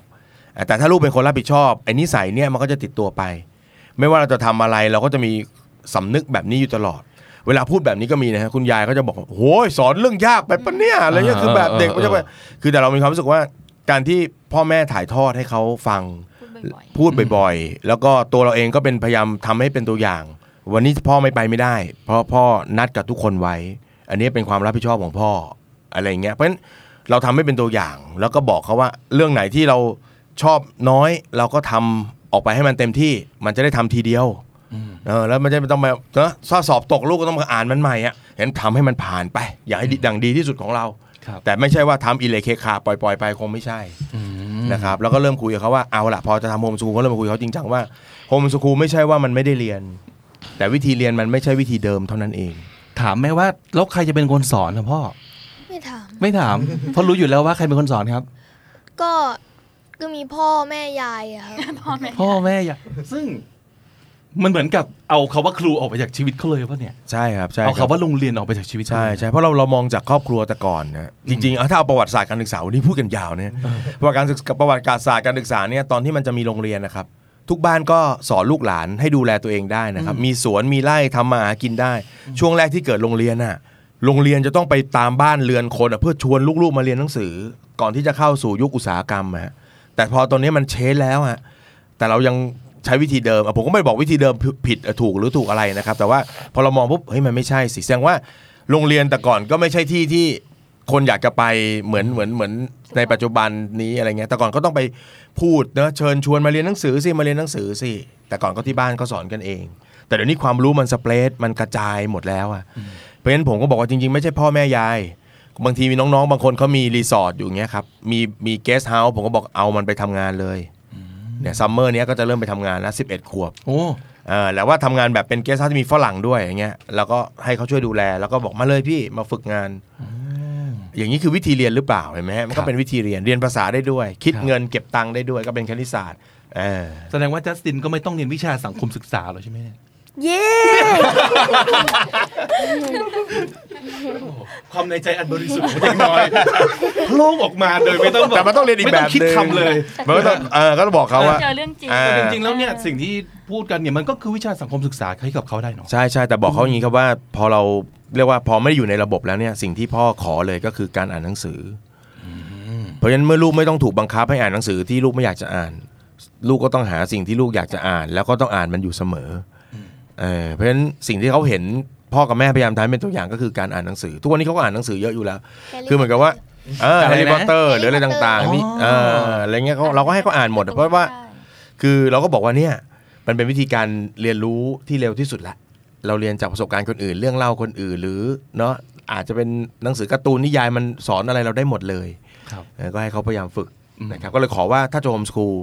[SPEAKER 1] เอ่อแต่ถ้าลูกเป็นคนรับผิดชอบไอ้นิสัยเนี่ยมันก็จะติดตัวไป ไม่ว่าเราจะทำอะไรเราก็จะมีสำนึกแบบนี้อยู่ตลอด เวลาพูดแบบนี้ก็มีนะฮะคุณยายก็จะบอกว่าโอ้ยสอนเรื่องยากไปปะเนี่ยอะไรเงี้ยคือแบบเด็กมันจะไปคือแต่เรามีความรู้สึกว่าการที่พ่อแม่ถ่ายทอดให้เขาฟังพูดบ่อยๆ แล้วก็ตัวเราเองก็เป็นพยายามทำให้เป็นตัวอย่าง วันนี้พ่อไม่ไปไม่ได้ เพราะพ่อนัดกับทุกคนไว้ อันนี้เป็นความรับผิดชอบของพ่ออะไรอย่างเงี้ยเพราะฉะนั้นเราทำให้เป็นตัวอย่าง แล้วก็บอกเขาว่าเรื่องไหนที่เราชอบน้อยเราก็ทำออกไปให้มันเต็มที่ มันจะได้ทำทีเดียว เออแล้วมันจะไม่ต้องมาเนอะถ้าสอบตกลูกก็ต้องมาอ่านมันใหม่อะเห็นทำให้มันผ่านไป อย่าให้ดีดังดีที่สุดของเรา
[SPEAKER 2] ครับ
[SPEAKER 1] แต่ไม่ใช่ว่าทำอิเลเคคาปล่อยๆไปคงไม่ใช่
[SPEAKER 2] อืม
[SPEAKER 1] นะครับแล้วก็เริ่มคุยกับเขาว่าเอาละพอจะทำโฮมสกูลก็เริ่มมาคุยกับเขาจริงจังว่าโฮมสกูลไม่ใช่ว่ามันไม่ได้เรียน แต่วิธีเรียนมันไม่ใช่วิธีเดิมเท่านั้นเอง
[SPEAKER 2] ถามแม่ว่าแล้วใครจะเป็นคนสอนนะพ่อ
[SPEAKER 3] ไม่ถาม
[SPEAKER 2] ไม่ถามเพราะรู้อยู่แล้วว่าใครเป็นคนสอนครับ
[SPEAKER 3] ก็ก็มีพ่อแม่ยายอะครับ
[SPEAKER 5] พ่อแม่
[SPEAKER 2] พ่อแม่อย่าซึ่ง มันเหมือนกับเอาคาว่าครูออกไปจากชีวิตเขาเลยป่ะเนี่ย
[SPEAKER 1] ใช่ครับใช่
[SPEAKER 2] เอา
[SPEAKER 1] ครับ
[SPEAKER 2] คาว่าโรงเรียนออกไปจากชีวิตเขา
[SPEAKER 1] ใช่
[SPEAKER 2] เลย
[SPEAKER 1] ใช่เพราะเราเรามองจากครอบครัวแต่ก่อนนะจริงๆเอาถ้าเอาประวัติศาสตร์การศึกษาวันนี้พูดกันยาวเนี่ยประวัติการศึกษาประวัติศาสตร์การศึกษาเนี่ยตอนที่มันจะมีโรงเรียนนะครับ ทุกบ้านก็สอนลูกหลานให้ดูแลตัวเองได้นะครับ มีสวนมีไร่ทำมาหากินได้ ช่วงแรกที่เกิดโรงเรียนน่ะโรงเรียนจะต้องไปตามบ้านเรือนคนอะเพื่อชวนลูกๆมาเรียนหนังสือ ก่อนที่จะเข้าสู่ยุคอุตสาหกรรมอะฮะแต่พอตอนนี้มันเชนแล้วฮะแต่เรายัง ใช้วิธีเดิมอะผมก็ไม่ได้บอกวิธีเดิมผิดอะถูกหรือถูกอะไรนะครับ แต่ว่าพอเรามองปุ๊บเฮ้ยมันไม่ใช่สิแสดงว่าโรงเรียนแต่ก่อนก็ไม่ใช่ที่ที่คนอยากจะไปเหมือนเหมือนเหมือนในปัจจุบันนี้อะไรเงี้ยแต่ก่อนก็ต้องไปพูดเนอะเชิญชวนมาเรียนหนังสือสิมาเรียนหนังสือสิแต่ก่อนก็ที่บ้านก็สอนกันเอง แต่เดี๋ยวนี้ความรู้มัน spread มันกระจายหมดแล้วอะเพราะฉะนั้นผมก็บอกว่าจริง ๆ ไม่ใช่พ่อแม่ยาย บางทีมีน้องๆ บางคนเขามีรีสอร์ทอยู่อย่างเงี้ยครับมีมี guesthouse ผมก็บอกเอามันไปทำงานเลย เนี่ย summer เนี้ยก็จะเริ่มไปทำงานแล้ว11ขวบ
[SPEAKER 2] โอ้
[SPEAKER 1] เออแล้วว่าทำงานแบบเป็น guest ที่มีฝรั่งด้วยอย่างเงี้ยแล้วก็ให้เขาช่วยดูแล แล้วก็บอกมาเลยพี่มาฝึกงาน อย่างนี้คือวิธีเรียนหรือเปล่าเห็นไหมฮะมันก็เป็นครับวิธีเรียนเรียนภาษาได้ด้วย คิด
[SPEAKER 2] ครับ
[SPEAKER 1] เงินเก็บตังค์ได้ด้วยก็เป็นคณิตศาสตร์เออ
[SPEAKER 2] แสดงว่าจัสตินก็ไม่ต้องเรียนวิชาสังคมศึกษาหรอกใช่ไหมเนี่ย
[SPEAKER 3] เย้
[SPEAKER 2] ความในใจอันบริสุทธิ์ของเด็กน้อยโล่งออกมาโดยไม่ต้อง
[SPEAKER 1] แต่มันต้องเรียนอีก
[SPEAKER 2] ไม่
[SPEAKER 1] แบ
[SPEAKER 2] ต้อบงคิด
[SPEAKER 1] หนึ่ง
[SPEAKER 2] คำเลย
[SPEAKER 1] มันก็ต้องเออก็ต้องบอกเขาว่า
[SPEAKER 5] เจอเรื่องจริง
[SPEAKER 1] อ่า
[SPEAKER 2] จริงๆแล้วเนี่ยสิ่งที่พูดกันเนี่ยมันก็คือวิชาสังคมศึกษาให้กับเขาได้เนาะ
[SPEAKER 1] ใช่ใช่แต่บอกเขาอย่างนี้ครับว่า พอเราเรียกว่าพอไม่ได้อยู่ในระบบแล้วเนี่ยสิ่งที่พ่อขอเลยก็คือการอ่านหนังสืออเพราะฉะนั้นเมื่อลูกไม่ต้องถูกบังคับให้อ่านหนังสือที่ลูกไม่อยากจะอ่าน ลูกก็ต้องหาสิ่งที่ลูกอยากจะอ่าน แล้วก็ต้องอ่านมันอยู่เสมออ เออเพราะฉะนั้นสิ่งที่เขาเห็นพ่อกับแม่พยายามทำให้เป็นตัวอย่างก็คือการอ่านหนังสือ ทุกวันนี้เขาก็อ่านหนังสือเยอะอยู่แล้ว คือเหมือนกับว่าเออ
[SPEAKER 2] อะไร
[SPEAKER 1] แฮร์รี่
[SPEAKER 2] นะ
[SPEAKER 1] พอตเตอร์หรืออะไรต่างๆนี่
[SPEAKER 2] อ๋อ
[SPEAKER 1] เอออะไรเงี้ยเขาเราก็ให้เขาอ่านหมดอะเพราะว่า คือเราก็บอกว่าเนี่ยมันเป็นวิธีการเรียนรู้ที่เร็วที่สุดละ เราเรียนจากประสบการณ์คนอื่น เรื่องเล่าคนอื่น หรือเนาะอาจจะเป็นหนังสือการ์ตูนนิยายมันสอนอะไรเราได้หมดเลย
[SPEAKER 2] ครับ
[SPEAKER 1] เออก็ให้เขาพยายามฝึก
[SPEAKER 2] อืม
[SPEAKER 1] นะครับก็เลยขอว่าถ้าจะ homeschool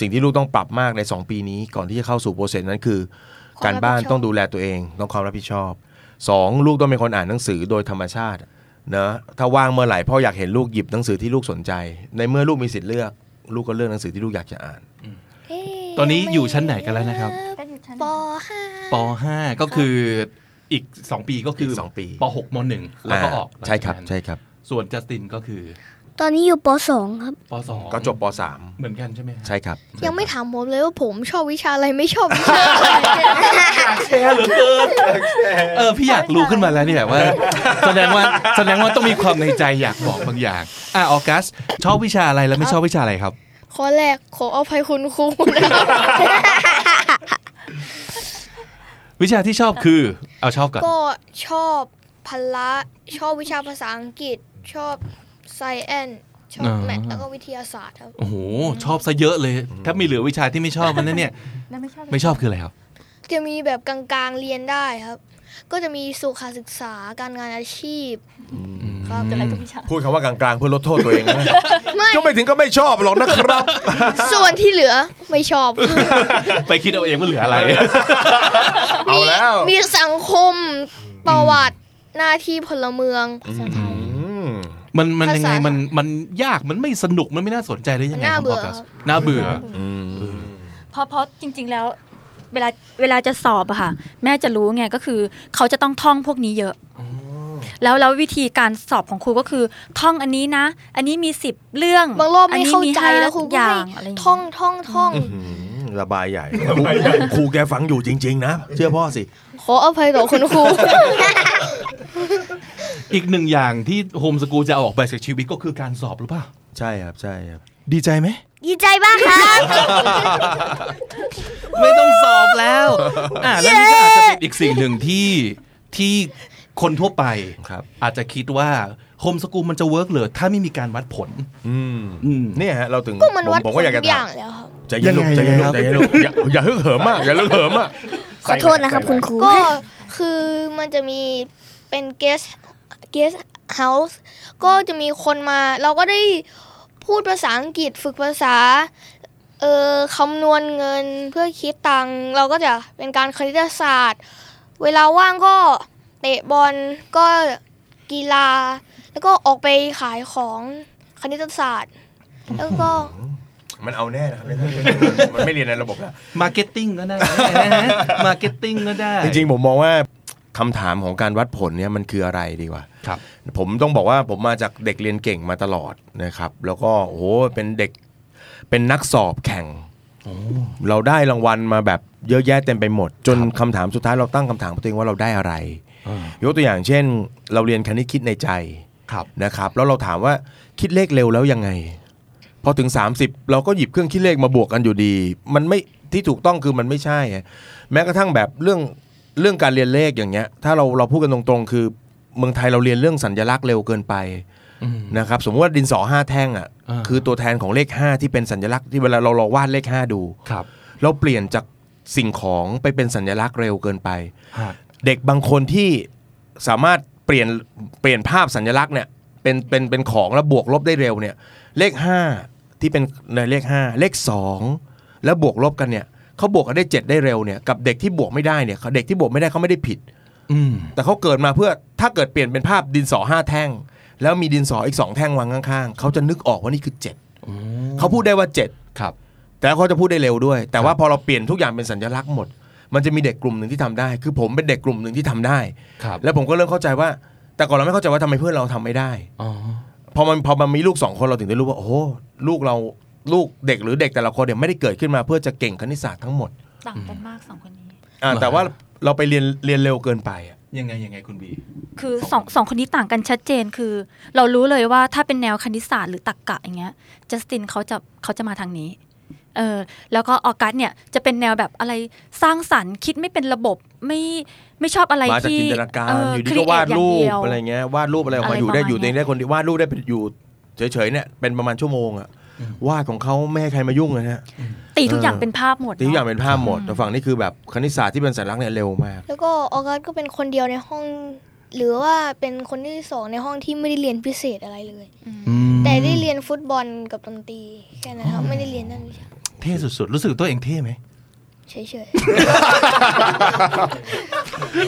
[SPEAKER 1] สิ่งที่ลูกต้องปรับมากใน 2 ปีนี้ ก่อนที่จะเข้าสู่ process นั้นคือ การบ้านต้องดูแลตัวเอง ต้องความรับผิดชอบสองลูกต้องเป็นคนอ่านหนังสือโดยธรรมชาติเนอะถ้าว่างเมื่อไหร่พ่ออยากเห็นลูกหยิบหนังสือที่ลูกสนใจ ในเมื่อลูกมีสิทธิ์เลือก ลูกก็เลือกหนังสือที่ลูกอยากจะอ่าน
[SPEAKER 2] ตอนนี้อยู่ชั้นไหนกันแล้วนะครับ
[SPEAKER 5] เป็น
[SPEAKER 3] ปห้า
[SPEAKER 2] ปห้าก็คืออีกสองปีก็คือ
[SPEAKER 1] อีกสองปี
[SPEAKER 2] ปหกมหนึ่งแล้วก็ออก
[SPEAKER 1] ใช่ครับ
[SPEAKER 2] หลังจากนั้น
[SPEAKER 1] ใช่ครับ
[SPEAKER 2] ส่วนจัสตินก็คือ
[SPEAKER 4] ตอนนี้อยู่ปสองครับ
[SPEAKER 2] ปสอง
[SPEAKER 1] ก็จบป
[SPEAKER 2] เหมือนกันใช่ไหม
[SPEAKER 1] .3 ใช่ครับ
[SPEAKER 3] ยังไม่ถามผมเลยว่าผมชอบวิชาอะไรไม่ชอบวิชาอะไร
[SPEAKER 2] แชร์เหลือเกินเออพี่อยากรู้ขึ้นมาแล้วเนี่ยว่า แสดงว่าแสดงว่าต้องมีความในใจอยากบอกบางอย่างอะออกัสชอบวิชาอะไรแล้วไม่ชอบวิชาอะไรครับ
[SPEAKER 3] ข้อแรกขออภัยคุณครูนะครับ
[SPEAKER 2] วิชาที่ชอบคือ เอาชอบก่อน
[SPEAKER 3] ก็ชอบพละชอบวิชาภาษาอังกฤษชอบ ไซแอนชอบแมทแล้วก็วิทยาศาสตร์ครับ
[SPEAKER 2] โอ้โห ชอบซะเยอะเลยถ้ามีเหลือวิชาที่ไม่ชอบมันนั่นเนี่ย
[SPEAKER 5] แล้วไม่ชอบ
[SPEAKER 2] ไม่ชอบคืออะไรครับ
[SPEAKER 3] จะมีแบบกลางๆเรียนได้ครับ ก็จะมีสุขศึกษาการงานอาชีพครับ
[SPEAKER 5] อะไรก็วิชา
[SPEAKER 1] พูดคำว่ากลางๆเพื่อลดโทษตัวเองนะ
[SPEAKER 3] ไม่
[SPEAKER 1] ก็ไม่ถึงก็ไม่ชอบหรอกนะครับ
[SPEAKER 3] ส่วนที่เหลือไม่ชอบ
[SPEAKER 2] ไปคิดเอาเองว่าเหลืออะไร
[SPEAKER 1] เอาแล้ว
[SPEAKER 3] มีสังคมประวัติหน้าที่พลเมือง
[SPEAKER 1] อืม
[SPEAKER 2] มันมัน
[SPEAKER 3] ภาษา
[SPEAKER 2] ยังไงมันมันยากมันไม่สนุกมันไม่น่าสนใจได้ยังไง
[SPEAKER 3] น่า
[SPEAKER 2] ครับ
[SPEAKER 3] เบื่อ
[SPEAKER 2] อกัส
[SPEAKER 3] ครับ
[SPEAKER 2] น่าเบื่อ
[SPEAKER 1] อืม
[SPEAKER 5] เพราะเพราะจริง ๆ แล้วเวลาเวลาจะสอบอะค่ะ แม่จะรู้ไงก็คือ เขาจะต้องท่องพวกนี้เยอะแล้วแล้ววิธีการสอบของครูก็คือท่องอันนี้นะ อันนี้มีสิบเรื่อง
[SPEAKER 3] บางรอบไม่
[SPEAKER 5] นี้
[SPEAKER 3] เข้าใจ
[SPEAKER 5] ห้
[SPEAKER 3] แล้วครู
[SPEAKER 5] อ
[SPEAKER 3] ก็
[SPEAKER 5] ย่า
[SPEAKER 3] ให้
[SPEAKER 5] งอะไรอย่างเงี้ย
[SPEAKER 3] ท่องท่องท่อง
[SPEAKER 1] อืมระบายใหญ่ครูครูแกฟังอยู่จริง ๆ นะ เชื่อพ่อสิ
[SPEAKER 3] ขออภัยต่อคุณครู
[SPEAKER 2] อีกหนึ่งอย่างที่โฮมสกูลจะเอาออกไปจากชีวิตก็คือการสอบหรือเปล่า
[SPEAKER 1] ใช่ครับใช่ครับ
[SPEAKER 2] ดีใจไหม
[SPEAKER 4] ดีใจมากครับ
[SPEAKER 2] ไม่ต้องสอบแล้ว อ่าแล้วนี่ก็อาจจะเป็นอีกสิ่งหนึ่งที่ที่คนทั่วไป
[SPEAKER 1] ครับ
[SPEAKER 2] อาจจะคิดว่าโฮมสกูลมันจะเวิร์กเหรือถ้าไม่มีการวัดผล
[SPEAKER 1] อืม
[SPEAKER 2] อืม
[SPEAKER 1] เนี่ยฮะเราถึง
[SPEAKER 3] ก็มัน
[SPEAKER 1] ผม
[SPEAKER 3] วัด
[SPEAKER 1] ผม
[SPEAKER 3] ผ
[SPEAKER 1] ก็
[SPEAKER 3] ล
[SPEAKER 1] อยากจะ
[SPEAKER 3] ทุกอ
[SPEAKER 1] ถา
[SPEAKER 3] ย่ามงแล้วครับ
[SPEAKER 1] ใจเย็นลูก
[SPEAKER 2] ยัง
[SPEAKER 1] ใจ
[SPEAKER 2] ไง
[SPEAKER 1] เย็นลู
[SPEAKER 2] ครั
[SPEAKER 1] ก
[SPEAKER 2] บ
[SPEAKER 1] ใจเย็นลูกอย่าอย่าฮึ่งเหิมมากอย่าฮึ่งเหิมมาก
[SPEAKER 4] ขอโทษนะครับคุณครู
[SPEAKER 3] ก็คือมันจะมีเป็น guest guest house ก็จะมีคนมา เราก็ได้พูดภาษาอังกฤษฝึกภาษาเอ่อคำนวณเงินเพื่อคิดตังค์เราก็จะเป็นการคณิตศาสตร์ เวลาว่างก็เตะบอลก็กีฬา แล้วก็ออกไปขายของคณิตศาสตร์ แล้วก็
[SPEAKER 1] มันเอาแน่นะครับ มันไม่เรียนในระบบแล้ว
[SPEAKER 2] marketing ก็ได้ market ting ก็ได้
[SPEAKER 1] จริงๆ ผมมองว่าคำถามของการวัดผลเนี่ยมันคืออะไรดีกว่า
[SPEAKER 2] ครับ
[SPEAKER 1] ผมต้องบอกว่าผมมาจากเด็กเรียนเก่งมาตลอดนะครับ แล้วก็โอ้โหเป็นเด็กเป็นนักสอบแข่งเราได้รางวัลมาแบบเยอะแยะเต็มไปหมด จนคำถามสุดท้ายเราตั้งคำถามกับตัวเองว่าเราได้อะไรยกตัวอย่างเช่น เราเรียนคณิตคิดในใจ
[SPEAKER 2] ครับ
[SPEAKER 1] นะครับ แล้วเราถามว่าคิดเลขเร็วแล้วยังไง พอถึง 30 เราก็หยิบเครื่องคิดเลขมาบวกกันอยู่ดี มันไม่ที่ถูกต้องคือมันไม่ใช่อะแม้กระทั่งแบบเรื่องเรื่องการเรียนเลขอย่างเงี้ย ถ้าเราเราพูดกันตรงๆ คือเมืองไทยเราเรียนเรื่องสัญลักษณ์เร็วเกินไป
[SPEAKER 2] อืม
[SPEAKER 1] นะครับสมมติว่าดินสอห้าแท่งอะ
[SPEAKER 2] อ่า
[SPEAKER 1] คือตัวแทนของเลข 5 ที่เป็นสัญลักษณ์ที่เวลาเราเราวาดเลข 5 ดู
[SPEAKER 2] ครับ
[SPEAKER 1] เราเปลี่ยนจากสิ่งของไปเป็นสัญลักษณ์เร็วเกินไป
[SPEAKER 2] ฮะ
[SPEAKER 1] เด็กบางคนที่สามารถเปลี่ยนเปลี่ยนภาพสัญลักษณ์เนี่ยเป็นเป็นเป็นของแล้วบวกลบได้เร็วเนี่ยเลข 5 ที่เป็นในเลข 5 เลข 2 แล้วบวกลบกันเนี่ยเขาบวกกันได้ 7 ได้เร็วเนี่ยกับเด็กที่บวกไม่ได้เนี่ยเด็กที่บวกไม่ได้เขาไม่ได้ผิด
[SPEAKER 2] อืม
[SPEAKER 1] แต่เขาเกิดมาเพื่อถ้าเกิดเปลี่ยนเป็นภาพดินสอห้าแท่ง แล้วมีดินสออีกสองแท่งวางข้างๆเขาจะนึกออกว่านี่คือ7เขาพูดได้ว่า7
[SPEAKER 2] ครับ
[SPEAKER 1] แต่เขาจะพูดได้เร็วด้วย แต่ว่าพอเราเปลี่ยนทุกอย่างเป็นสัญลักษณ์หมด มันจะมีเด็กกลุ่มหนึ่งที่ทำได้ คือผมเป็นเด็กกลุ่มหนึ่งที่ทำได้
[SPEAKER 2] ครับ
[SPEAKER 1] แล้วผมก็เริ่มเข้าใจว่า แต่ก่อนเราไม่เข้าใจว่าทำไมเพื่อนเราทำไม่ได้
[SPEAKER 2] อ๋อ
[SPEAKER 1] พอมันพอมันมีลูกสองคนเราถึงได้รู้ว่าโอ้โหลูกเราลูกเด็กหรือเด็กแต่ละคนเนี่ยไม่ได้เกิดขึ้นมาเพื่อจะเก่งคณิตศาสตร์ทั้งหมด
[SPEAKER 5] ต่างกันมากสองคนนี้
[SPEAKER 1] อ่าแต่ว่าเราไปเรียนเรียนเร็วเกินไปอะ
[SPEAKER 2] ยังไงยังไงคุณบี
[SPEAKER 5] คือสองสองคนนี้ต่างกันชัดเจนคือ เรารู้เลยว่าถ้าเป็นแนวคณิตศาสตร์หรือตรรกะอย่างเงี้ยจัสตินเขาจะเขาจะมาทางนี้ เออแล้วก็ออกัสเนี่ยจะเป็นแนวแบบอะไรสร้างสรรค์คิดไม่เป็นระบบไม่ไม่ชอบอะไร
[SPEAKER 1] มาจาก
[SPEAKER 5] ที่
[SPEAKER 1] จินตนาการ
[SPEAKER 5] เอ
[SPEAKER 1] ยู่ดีก็วาด
[SPEAKER 5] create
[SPEAKER 1] รู
[SPEAKER 5] อย่ง
[SPEAKER 1] ป
[SPEAKER 5] เดียว
[SPEAKER 1] อะไรเงี้ยวาดรูปอะไรออก
[SPEAKER 5] อะไร
[SPEAKER 1] มาอยู่ได้
[SPEAKER 5] ประมาณ
[SPEAKER 1] อยู่ตัวเองได้คนเดียววาดรูปได้เป็นอยู่เฉยๆเนี่ยเป็นประมาณชั่วโมงอะวาดของเขาไม่ให้ใครมายุ่งเลยฮะ
[SPEAKER 5] ตีทุกอย่าง
[SPEAKER 1] เออ
[SPEAKER 5] เป็นภาพหมด
[SPEAKER 1] ทุกอย่าง
[SPEAKER 5] เนะ
[SPEAKER 1] เป็นภาพหมดแต่ฝั่งนี้คือแบบคณิตศาสตร์ที่เป็นสัญลักษณ์เนี่ยเร็วมาก
[SPEAKER 3] แล้วก็ออกัสก็เป็นคนเดียวในห้อง หรือว่าเป็นคนที่สองในห้องที่ไม่ได้เรียนพิเศษอะไรเลย แต่ได้เรียนฟุตบอลกับดนตรีแค่นั้นครับไม่ได้เรียนด้านวิชา
[SPEAKER 2] เท่สุดๆ รู้สึกตัวเองเท่ไหม
[SPEAKER 3] เฉย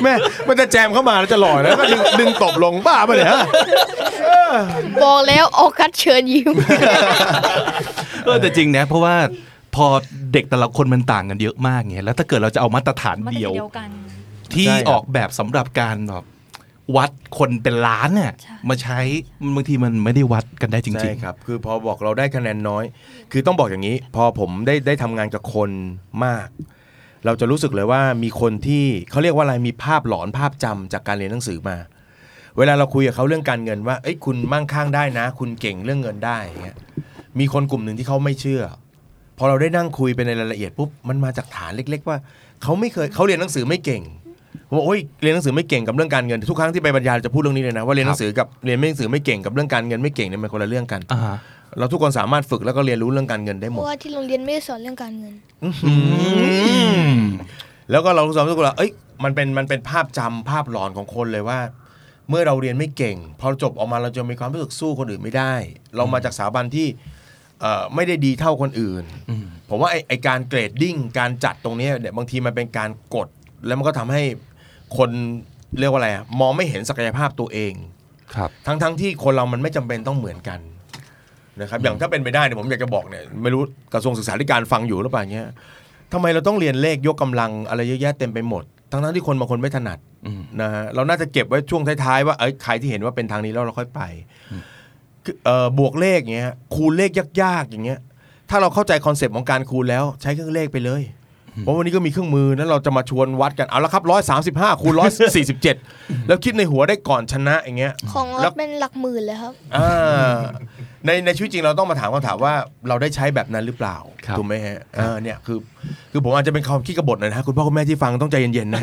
[SPEAKER 1] แม่มันจะแจมเข้ามาแล้วจะหล่อแล้วก็ดึงดึงตบลงบ้าปะเนี่ยฮะ
[SPEAKER 3] ๆบอกแล้วออกัสเชิญยิ้ม
[SPEAKER 2] เออแต่จริงนะเพราะว่าพอเด็กแต่ละคนมันต่างกันเยอะมากไงแล้วถ้าเกิดเราจะเอามาตรฐาน
[SPEAKER 5] มัน
[SPEAKER 2] เดียว
[SPEAKER 5] เดียวกัน
[SPEAKER 2] ที่
[SPEAKER 1] ใช่ครับ
[SPEAKER 2] ออกแบบสำหรับการแบบ วัดคนเป็นล้านเนี่ย
[SPEAKER 5] ใช่
[SPEAKER 2] มาใช้บางทีมันไม่ได้วัดกันได้จริ
[SPEAKER 1] ใช่
[SPEAKER 2] ง
[SPEAKER 1] ครับ คือพอบอกเราได้คะแนนน้อย คือต้องบอกอย่างนี้ พอผมได้ได้ทำงานกับคนมาก เราจะรู้สึกเลยว่ามีคนที่เขาเรียกว่าอะไรมีภาพหลอนภาพจำจากการเรียนหนังสือมา เวลาเราคุยกับเขาเรื่องการเงินว่าเอ้ยคุณมั่งคั่งได้นะ คุณเก่งเรื่องเงินได้อย่างเงี้ยมีคนกลุ่มหนึ่งที่เขาไม่เชื่อพอเราได้นั่งคุยไปในรายละเอียดปุ๊บมันมาจากฐานเล็ก ๆ ว่าเขาไม่เคยเขาเรียนหนังสือไม่เก่ง ผมบอกโอ้ยเรียนหนังสือไม่เก่งกับเรื่องการเงินทุกครั้งที่ไปบรรยายจะพูดเรื่องนี้เลยนะว่าเรียนหนังสือกับเรียนหนังสือไม่เก่งกับเรื่องการเงินไม่เก่งเนี่ยมันคนละเรื่องกัน
[SPEAKER 2] ๆอ่าฮะ
[SPEAKER 1] เราทุกคนสามารถฝึกแล้วก็เรียนรู้เรื่องการเงินได้
[SPEAKER 3] เพ
[SPEAKER 1] หมด
[SPEAKER 3] ราะว่าที่โรงเรียนไม่ได้สอนเรื่องการเงิน
[SPEAKER 1] แล้วก็เรารู้สึกว่าเอ้ยมันเป็นมันเป็นภาพจำภาพหลอนของคนเลยว่า เมื่อเราเรียนไม่เก่ง พอจบออกมาเราจะมีความรู้สึกสู้คนอื่นไม่ได้ เรามาจากสถาบันที่เอ่อไม่ได้ดีเท่าคนอื่น
[SPEAKER 2] อืม
[SPEAKER 1] ผมว่าไอไอการเกรดดิ้งการจัดตรงเนี้ยเนี่ยบางทีมันเป็นการกด แล้วมันก็ทำให้ คนเรียกว่าอะไรอะมองไม่เห็นศักยภาพตัวเอง
[SPEAKER 2] ครับ
[SPEAKER 1] ทั้งทั้งที่คนเรามันไม่จำเป็นต้องเหมือนกันนะครับอย่างถ้าเป็นไปได้เนี่ยผมอยากจะบอกเนี่ยไม่รู้กระทรวงศึกษาธิการฟังอยู่หรือเปล่าเงี้ยทำไมเราต้องเรียนเลขยกกำลังอะไรเยอะแยะเต็มไปหมด ทั้งทั้งที่คนบางคนไม่ถนัด
[SPEAKER 2] อืม
[SPEAKER 1] นะฮะเราน่าจะเก็บไว้ช่วงท้ายๆว่าเอ้ยใครที่เห็นว่าเป็นทางนี้แล้วเราค่อยไปคือเอ่อบวกเลขเงี้ยคูณเลขยากๆอย่างเงี้ย ถ้าเราเข้าใจคอนเซปต์ของการคูณแล้วใช้เครื่องเลขไปเลย เพราะวันนี้ก็มีเครื่องมือนั้นเราจะมาชวนวัดกันเอาละครับร้อยสามสิบห้าคูณร้อยสี่สิบเจ็ดแล้วคิดในหัวได้ก่อนชนะอย่างเงี้ย
[SPEAKER 3] ของออ
[SPEAKER 1] แล้
[SPEAKER 3] ส
[SPEAKER 1] ว
[SPEAKER 3] เป็นหลักหมื่นเลยครับ
[SPEAKER 1] อ่าในในชีวิตจริงเราต้องมาถามคำถามว่าเราได้ใช้แบบนั้นหรือเปล่า
[SPEAKER 2] ครับ
[SPEAKER 1] ถูกไหมฮะอ่าเนี่ยคือคือผมอาจจะเป็นความคิดกบฏหน่อยนะฮะคุณพ่อคุณแม่ที่ฟังต้องใจเย็นๆนะ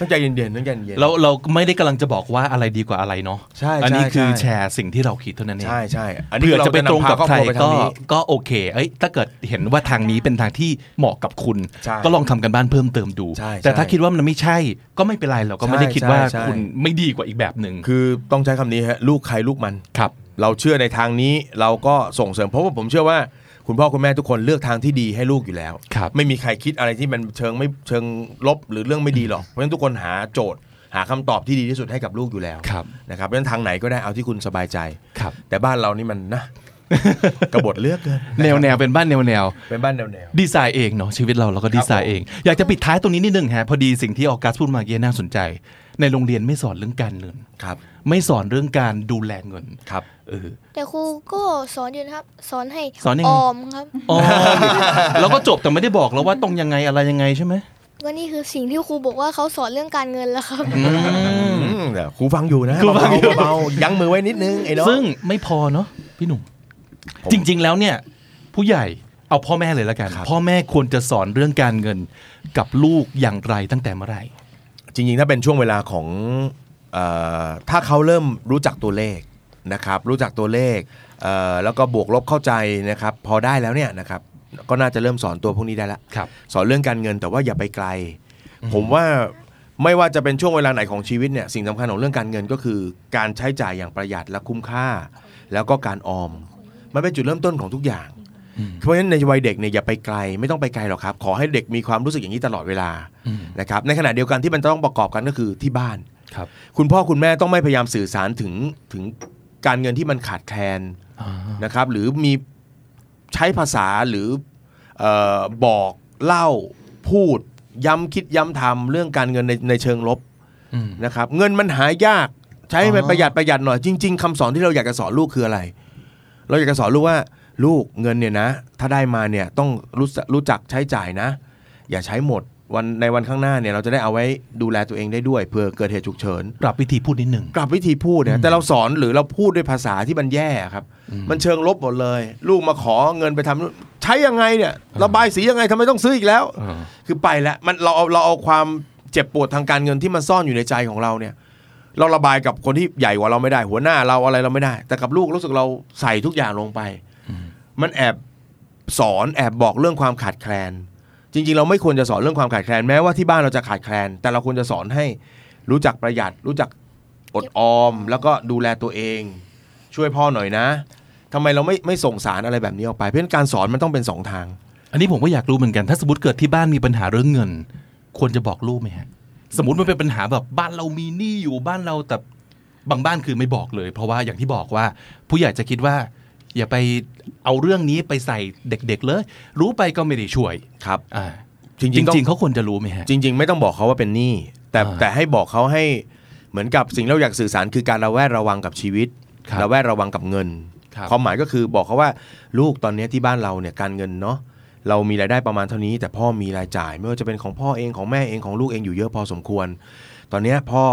[SPEAKER 1] ต้องใจเย็นๆต้องใจเย็นๆ
[SPEAKER 2] เราเราไม่ได้กำลังจะบอกว่าอะไรดีกว่าอะไรเนาะ
[SPEAKER 1] ใช่
[SPEAKER 2] อันี้
[SPEAKER 1] ใช่
[SPEAKER 2] คือ
[SPEAKER 1] ใช่
[SPEAKER 2] แชร์สิ่งที่เราคิดเท่านั้นเอง
[SPEAKER 1] ใช่ใช่อันนี้
[SPEAKER 2] เผื่อจะไปตรงกับใคร
[SPEAKER 1] เาจะนำพาอบวไป
[SPEAKER 2] ก็
[SPEAKER 1] ทางนี้
[SPEAKER 2] ก็โอเคเอ้ยถ้าเกิดเห็นว่าทางนี้เป็นทางที่เหมาะกับคุณ
[SPEAKER 1] ใช่
[SPEAKER 2] ก็ลองทำกันบ้านเพิ่มเติมดู
[SPEAKER 1] ใช่
[SPEAKER 2] แต่ถ้า
[SPEAKER 1] ใช่
[SPEAKER 2] คิดว่ามันไม่ใช่ ก็ไม่เป็นไรเราก็ไม่ได้
[SPEAKER 1] ใช่
[SPEAKER 2] คิดว่า
[SPEAKER 1] ใช่
[SPEAKER 2] คุณไม่ดีกว่าอีกแบบหนึ่ง
[SPEAKER 1] คือต้องใช้คำนี้ฮะลูกใครลูกมัน
[SPEAKER 2] ครับ
[SPEAKER 1] เราเชื่อในทางนี้เราก็ส่งเสริมเพราะว่าผมเชื่อว่า คุณพ่อคุณแม่ทุกคนเลือกทางที่ดีให้ลูกอยู่แล้ว
[SPEAKER 2] ครับ
[SPEAKER 1] ไม่มีใครคิดอะไรที่มันเชิงไม่เชิงลบหรือเรื่องไม่ดีหรอกเพราะฉะนั้นทุกคนหาโจทย์ หาคำตอบที่ดีที่สุดให้กับลูกอยู่แล้ว
[SPEAKER 2] ครับ
[SPEAKER 1] นะครับเพราะฉะนั้นทางไหนก็ได้เอาที่คุณสบายใจ
[SPEAKER 2] ครับ
[SPEAKER 1] แต่บ้านเรานี่มันนะ กบฏเลือกเกิน
[SPEAKER 2] แนวแนวเป็นบ้านแนวแนว
[SPEAKER 1] เป็นบ้านแนวแนว
[SPEAKER 2] ดีไซน์เองเนาะชีวิตเราเราก็ดีไซน์เอง อยากจะปิดท้ายตรงนี้นิดนึงฮะพอดีสิ่งที่ออกัสพูดมาเมื่อกี้น่าสนใจ ในโรงเรียนไม่สอนเรื่องการเงิน
[SPEAKER 1] ครับ
[SPEAKER 2] ไม่สอนเรื่องการดูแลเงิน
[SPEAKER 1] ครับ
[SPEAKER 2] เออ
[SPEAKER 3] แต่ครูก็สอนอยู่นะครับ สอนให้
[SPEAKER 2] สอนยังไง
[SPEAKER 3] ออมครับ
[SPEAKER 2] อ๋อแล้วก็จบแต่ไม่ได้บอกแล้วว่าต้องยังไงอะไรยังไงใช่ไหม
[SPEAKER 3] ก็นี่คือสิ่งที่ครูบอกว่าเขาสอนเรื่องการเงินแล้วครับ
[SPEAKER 2] อืม
[SPEAKER 1] อืมเดี๋ยวครูฟังอยู่นะ
[SPEAKER 2] ครูฟังอยู่
[SPEAKER 1] เบาๆยั้งมือไว้นิดนึงไอ้น้อง
[SPEAKER 2] ซึ่งไม่พอเนาะพี่หนุ่ม
[SPEAKER 1] ผม
[SPEAKER 2] จริง ๆ แล้วเนี่ย ผู้ใหญ่เอาพ่อแม่เลยแล้วกัน
[SPEAKER 1] ครับ
[SPEAKER 2] พ่อแม่ควรจะสอนเรื่องการเงินกับลูกอย่างไรตั้งแต่เมื่อไหร่
[SPEAKER 1] จริงๆ ถ้าเป็นช่วงเวลาของเออถ้าเขาเริ่มรู้จักตัวเลขนะครับ รู้จักตัวเลขเอ่อแล้วก็บวกลบเข้าใจนะครับ พอได้แล้วเนี่ยนะครับก็น่าจะเริ่มสอนตัวพวกนี้ได้ละ
[SPEAKER 2] ครับ
[SPEAKER 1] สอนเรื่องการเงินแต่ว่าอย่าไปไกล ผมว่าไม่ว่าจะเป็นช่วงเวลาไหนของชีวิตเนี่ยสิ่งสำคัญของเรื่องการเงินก็คือ การใช้จ่ายอย่างประหยัดและคุ้มค่า แล้วก็การออมมันเป็นจุดเริ่มต้นของทุกอย่าง เพราะฉะนั้นในวัยเด็กเนี่ยอย่าไปไกลไม่ต้องไปไกลหรอกครับ ขอให้เด็กมีความรู้สึกอย่างนี้ตลอดเวลา
[SPEAKER 2] อืม
[SPEAKER 1] นะครับในขณะเดียวกันที่มันต้องประกอบกันก็คือที่บ้าน
[SPEAKER 2] ครับ
[SPEAKER 1] คุณพ่อคุณแม่ต้องไม่พยายามสื่อสารถึงถึงการเงินที่มันขาดแคลน
[SPEAKER 2] อ่า
[SPEAKER 1] นะครับ หรือมีใช้ภาษาหรือเออบอกเล่าพูด ย้ำคิดย้ำทำเรื่องการเงินในในเชิงลบ
[SPEAKER 2] อืม
[SPEAKER 1] นะครับ เงินมันหายากใช้ให้มัน
[SPEAKER 2] อ๋อ
[SPEAKER 1] ประหยัดประหยัดหน่อยจริง ๆคำสอนที่เราอยากจะสอนลูกคืออะไร เราอยากจะสอนลูกว่า ลูกเงินเนี่ยนะ ถ้าได้มาเนี่ยต้องรู้จักรู้จักใช้จ่ายนะ อย่าใช้หมดวันในวันข้างหน้าเนี่ยเราจะได้เอาไว้ดูแลตัวเองได้ด้วยเผื่อเกิดเหตุฉุกเฉิน
[SPEAKER 2] ปรับวิธีพูดนิดหนึ่ง
[SPEAKER 1] กลับวิธีพูดเนี่ยแต่เราสอนหรือเราพูดด้วยภาษาที่มันแย่ครับ มันเชิงลบหมดเลย ลูกมาขอเงินไปทำนู่นใช้ยังไงเนี่ยระบายสียังไงทำไมต้องซื้ออีกแล้ว
[SPEAKER 2] อ่า
[SPEAKER 1] คือไปแล้วมันเราเอาเราเอาความเจ็บปวดทางการเงินที่มันซ่อนอยู่ในใจของเราเนี่ย เราระบายกับคนที่ใหญ่กว่าเราไม่ได้ หัวหน้าเราอะไรเราไม่ได้ แต่กับลูกรู้สึกเราใส่ทุกอย่างลงไป มันแอบสอนแอบบอกเรื่องความขาดแคลน จริง ๆ เราไม่ควรจะสอนเรื่องความขาดแคลนแม้ว่าที่บ้านเราจะขาดแคลน แต่เราควรจะสอนให้รู้จักประหยัด รู้จักอดออม แล้วก็ดูแลตัวเอง ช่วยพ่อหน่อยนะทำไมเราไม่ไม่ส่งสารอะไรแบบนี้ออกไป เพราะการสอนมันต้องเป็นสองทาง
[SPEAKER 2] อันนี้ผมก็อยากรู้เหมือนกันถ้าสมมติเกิดที่บ้านมีปัญหาเรื่องเงิน ควรจะบอกลูกไหมฮะสมมติมันเป็นปัญหาแบบบ้านเรามีหนี้อยู่บ้านเราแต่บางบ้านคือไม่บอกเลย เพราะว่าอย่างที่บอกว่าผู้ใหญ่จะคิดว่า อย่าไปเอาเรื่องนี้ไปใส่เด็กๆเลย รู้ไปก็ไม่ได้ช่วย
[SPEAKER 1] ครับ
[SPEAKER 2] อ่า
[SPEAKER 1] จริงๆ
[SPEAKER 2] จ
[SPEAKER 1] ต้อง
[SPEAKER 2] ริงๆเขาควรจะรู้ไหมฮะ
[SPEAKER 1] จริง ๆ ไม่ต้องบอกเขาว่าเป็นหนี้แต่
[SPEAKER 2] อ่า
[SPEAKER 1] แต่ให้บอกเขาให้เหมือนกับสิ่งที่เราอยากสื่อสารคือการระแวดระวังกับชีวิต
[SPEAKER 2] ครับ
[SPEAKER 1] ระแวดระวังกับเงิน
[SPEAKER 2] ครับ
[SPEAKER 1] ความหมายก็คือบอกเขาว่าลูกตอนนี้ที่บ้านเราเนี่ยการเงินเนาะเรามีรายได้ประมาณเท่านี้ แต่พ่อมีรายจ่าย ไม่ว่าจะเป็นของพ่อเองของแม่เองของลูกเองอยู่เยอะพอสมควร ตอนเนี้ยพ่อ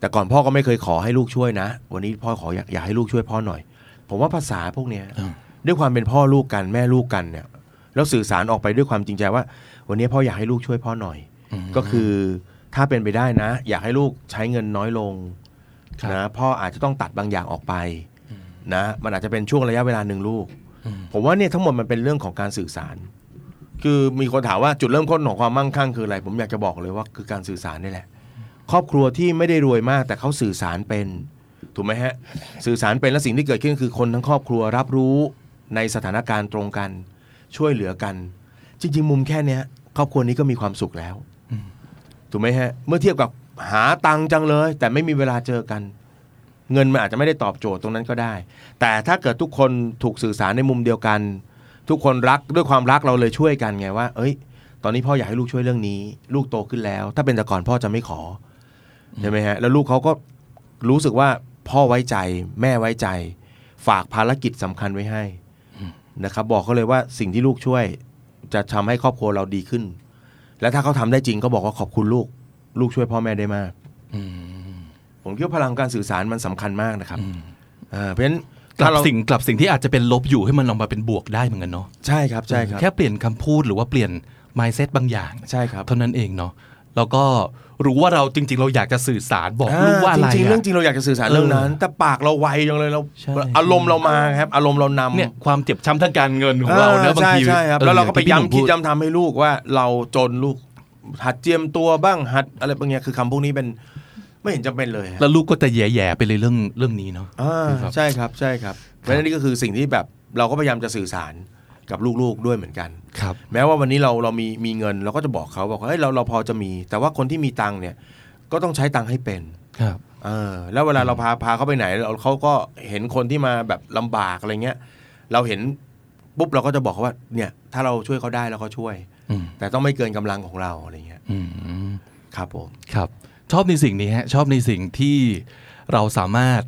[SPEAKER 1] แต่ก่อนพ่อก็ไม่เคยขอให้ลูกช่วยนะ วันนี้พ่อขออยากอยากให้ลูกช่วยพ่อหน่อย ผมว่าภาษาพวกเนี้ย
[SPEAKER 2] อืม
[SPEAKER 1] ด้วยความเป็นพ่อลูกกันแม่ลูกกันเนี่ยแล้วสื่อสารออกไปด้วยความจริงใจว่า วันนี้พ่ออยากให้ลูกช่วยพ่อหน่อย ก็คือถ้าเป็นไปได้นะ อยากให้ลูกใช้เงินน้อยลง
[SPEAKER 2] ครับ
[SPEAKER 1] นะพ่ออาจจะต้องตัดบางอย่างออกไปนะมันอาจจะเป็นช่วงระยะเวลาหนึ่งลูก
[SPEAKER 2] อืม
[SPEAKER 1] ผมว่าเนี่ยทั้งหมดมันเป็นเรื่องของการสื่อสาร คือมีคนถามว่าจุดเริ่มต้นของความมั่งคั่งคืออะไร ผมอยากจะบอกเลยว่าคือการสื่อสารนี่แหละ ครอบครัวที่ไม่ได้รวยมากแต่เขาสื่อสารเป็น ถูกไหมฮะ สื่อสารเป็นและสิ่งที่เกิดขึ้นคือคนทั้งครอบครัวรับรู้ในสถานการณ์ตรงกัน ช่วยเหลือกัน จริง ๆ มุมแค่เนี้ยครอบครัวนี้ก็มีความสุขแล้วถูกไหมฮะ เมื่อเทียบกับหาตังค์จังเลย แต่ไม่มีเวลาเจอกัน เงินมันอาจจะไม่ได้ตอบโจทย์ตรงนั้นก็ได้ แต่ถ้าเกิดทุกคนถูกสื่อสารในมุมเดียวกัน ทุกคนรักด้วยความรักเราเลยช่วยกันไงว่า เอ้ย ตอนนี้พ่ออยากให้ลูกช่วยเรื่องนี้ ลูกโตขึ้นแล้ว ถ้าเป็นแต่ก่อนพ่อจะไม่ขอใช่ไหมฮะแล้วลูกเขาก็รู้สึกว่า พ่อไว้ใจแม่ไว้ใจ ฝากภารกิจสำคัญไว้ให้นะครับ บอกเขาเลยว่าสิ่งที่ลูกช่วย จะทำให้ครอบครัวเราดีขึ้น และถ้าเขาทำได้จริงก็บอกว่าขอบคุณลูก ลูกช่วยพ่อแม่ได้มาก
[SPEAKER 2] อืม
[SPEAKER 1] ผมคิดว่าพลังการสื่อสารมันสำคัญมากนะครับอ่าเพราะฉะนั้น
[SPEAKER 2] กลั
[SPEAKER 1] ถ้า
[SPEAKER 2] บ
[SPEAKER 1] เรา
[SPEAKER 2] สิ่งกลับสิ่งที่อาจจะเป็นลบอยู่ให้มันออกมาเป็นบวกได้เหมือนกันเนาะ
[SPEAKER 1] ใช่ครับใช่ครับ
[SPEAKER 2] แค่เปลี่ยนคำพูดหรือว่าเปลี่ยน mindset บางอย่าง
[SPEAKER 1] ใช่ครับ
[SPEAKER 2] เท่านั้นเองเนาะ แล้วก็รู้ว่าเราจริง ๆ เราอยากจะสื่อสารบอกลูกว่าอะไร
[SPEAKER 1] จริงๆ
[SPEAKER 2] อะ
[SPEAKER 1] เรื่องจริงเราอยากจะสื่อสาร
[SPEAKER 2] เออ
[SPEAKER 1] เรื่องนั้น แต่ปากเราไวจังเลยเรา
[SPEAKER 2] ใช่
[SPEAKER 1] อารมณ์เรามาครับอารมณ์เรานำ
[SPEAKER 2] เนี่ยความเจ็บช้ำทางการเงินของเราเนอะบาง
[SPEAKER 1] ใช่
[SPEAKER 2] ที
[SPEAKER 1] ใช่ครับ
[SPEAKER 2] ออ
[SPEAKER 1] แล้วเราก็ไป
[SPEAKER 2] องที่พี่หนุ่
[SPEAKER 1] ย้ำคิด
[SPEAKER 2] พู
[SPEAKER 1] ย้ำทำให้ลูกว่า เราจนลูกหัดเจียมตัวบ้างหัดอะไรบางอย่างคือคำพวกนี้เป็นไม่เห็นจำเป็นเลยฮะ
[SPEAKER 2] แล้วลูกก็จะแย่ๆไปเลยเรื่องเรื่องนี้เนาะ
[SPEAKER 1] อ่า
[SPEAKER 2] ครับ
[SPEAKER 1] ใช่ครับใช่ครับเพราะฉะนั้นนี่ก็คือสิ่งที่แบบเราก็พยายามจะสื่อสาร กับลูกๆด้วยเหมือนกัน
[SPEAKER 2] ครับ
[SPEAKER 1] แม้ว่าวันนี้เราเรามีมีเงินเราก็จะบอกเขาบอกว่าเฮ้ยเราเราพอจะมี แต่ว่าคนที่มีตังค์เนี่ยก็ต้องใช้ตังค์ให้เป็น
[SPEAKER 2] ครับ
[SPEAKER 1] เออแล้วเวลาเราพาพาเขาไปไหนเราเขาก็เห็นคนที่มาแบบลำบากอะไรเงี้ย เราเห็นปุ๊บเราก็จะบอกเขาว่า เนี่ยถ้าเราช่วยเขาได้เราก็ช่วย
[SPEAKER 2] อืม
[SPEAKER 1] แต่ต้องไม่เกินกำลังของเราอะไรเงี้ย
[SPEAKER 2] อืม
[SPEAKER 1] ครับผม
[SPEAKER 2] ครับชอบในสิ่งนี้ฮะชอบในสิ่งที่เราสามารถ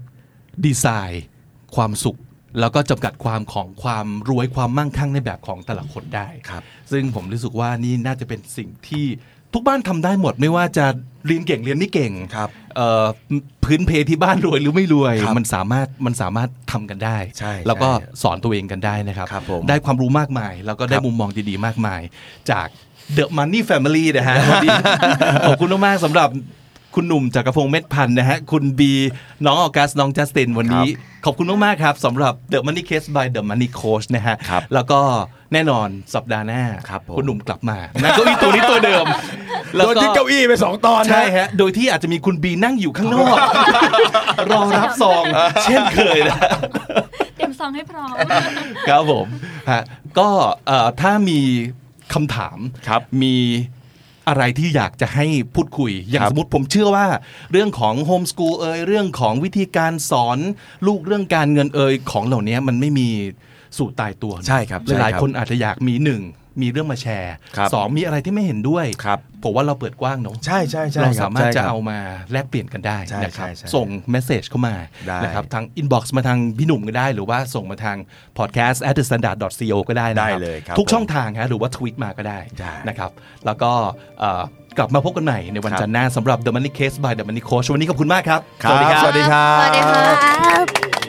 [SPEAKER 2] ดีไซน์ความสุข แล้วก็จำกัดความของความรวยความมั่งคั่งในแบบของแต่ละคนได้
[SPEAKER 1] ครับ
[SPEAKER 2] ซึ่งผมรู้สึกว่านี่น่าจะเป็นสิ่งที่ทุกบ้านทำได้หมดไม่ว่าจะเรียนเก่งเรียนไม่เก่ง
[SPEAKER 1] ครับ
[SPEAKER 2] เอ่อพื้นเพที่บ้านรวยหรือไม่รวย
[SPEAKER 1] ครับ
[SPEAKER 2] มันสามารถมันสามารถทำกันได้
[SPEAKER 1] ใช่
[SPEAKER 2] แล้วก็
[SPEAKER 1] ใช่
[SPEAKER 2] สอนตัวเองกันได้นะครับ
[SPEAKER 1] ครับผม
[SPEAKER 2] ได้ความรู้มากมาย แล้วก็ได้
[SPEAKER 1] ครับ
[SPEAKER 2] มุมมองดีๆมากมาย จาก The Money Family นะฮะวันนี้ขอบคุณมากๆสำหรับ คุณหนุ่มจากกระพงศ์เม็ดพันธ์นะฮะ คุณบีน้องออกัสน้องจัสตินวันนี้ ขอบคุณมาก ๆ ครับสำหรับ The Money Case by The Money Coach นะฮะ
[SPEAKER 1] ครับ
[SPEAKER 2] แล้วก็แน่นอนสัปดาห์หน้า
[SPEAKER 1] ครับผม
[SPEAKER 2] ณหนุ่มกลับมานะเก้าอี้ตัวนี้ตัวเดิมแล้ว
[SPEAKER 1] โดน
[SPEAKER 2] ก็
[SPEAKER 1] ที่เก้าอี้ไปสองตอนนะ
[SPEAKER 2] ใช่ฮะ โดยที่อาจจะมีคุณบีนั่งอยู่ข้างนอก รอรับซอง เช่นเคยนะ
[SPEAKER 5] เตรียมซองให้พร้อม
[SPEAKER 2] ครับผมฮะก็เอ่อถ้ามีคำถาม
[SPEAKER 1] ครับ
[SPEAKER 2] มี อะไรที่อยากจะให้พูดคุย อย่าง
[SPEAKER 1] ครับ
[SPEAKER 2] สมมติผมเชื่อว่า เรื่องของโฮมสกูลเอ่ยเรื่องของวิธีการสอนลูกเรื่องการเงินเอ่ยของเหล่านี้มันไม่มีสูตรตายตัวนะ
[SPEAKER 1] ใช่ครับใช่
[SPEAKER 2] หลาย
[SPEAKER 1] ครับ
[SPEAKER 2] ๆคนอาจจะอยากมีหนึ่ง มีเรื่องมาแชร์
[SPEAKER 1] ครับ
[SPEAKER 2] สองมีอะไรที่ไม่เห็นด้วย
[SPEAKER 1] ครับ
[SPEAKER 2] ผมว่าเราเปิดกว้างเนาะ
[SPEAKER 1] ใช่ใช่ใช่
[SPEAKER 2] เรา
[SPEAKER 1] คบ
[SPEAKER 2] สามารถ
[SPEAKER 1] ใช่
[SPEAKER 2] จะ
[SPEAKER 1] คบ
[SPEAKER 2] เอามาแลกเปลี่ยนกันได้
[SPEAKER 1] ใช่
[SPEAKER 2] นะครับ
[SPEAKER 1] ใช่ใช่
[SPEAKER 2] ส่งเมสเซจเข้ามา
[SPEAKER 1] ได้
[SPEAKER 2] นะครับทาง inbox มาทางพี่หนุ่มก็ได้ หรือว่าส่งมาทาง podcast at the standard co ก็ได้นะค
[SPEAKER 1] ได้
[SPEAKER 2] รับ
[SPEAKER 1] เลยครับ
[SPEAKER 2] ทุก
[SPEAKER 1] ผม
[SPEAKER 2] ช่องทางฮะหรือว่าทวิตมาก็ได้
[SPEAKER 1] ได้
[SPEAKER 2] นะครับแล้วก็เอ่อกลับมาพบกันใหม่ในวัน
[SPEAKER 1] ครับ
[SPEAKER 2] จันทร์หน้าสำหรับ The Money Case by The Money Coach วันนี้ขอบคุณมากครับ
[SPEAKER 1] ครับสวัสดีครับ
[SPEAKER 3] สวัสดีครับ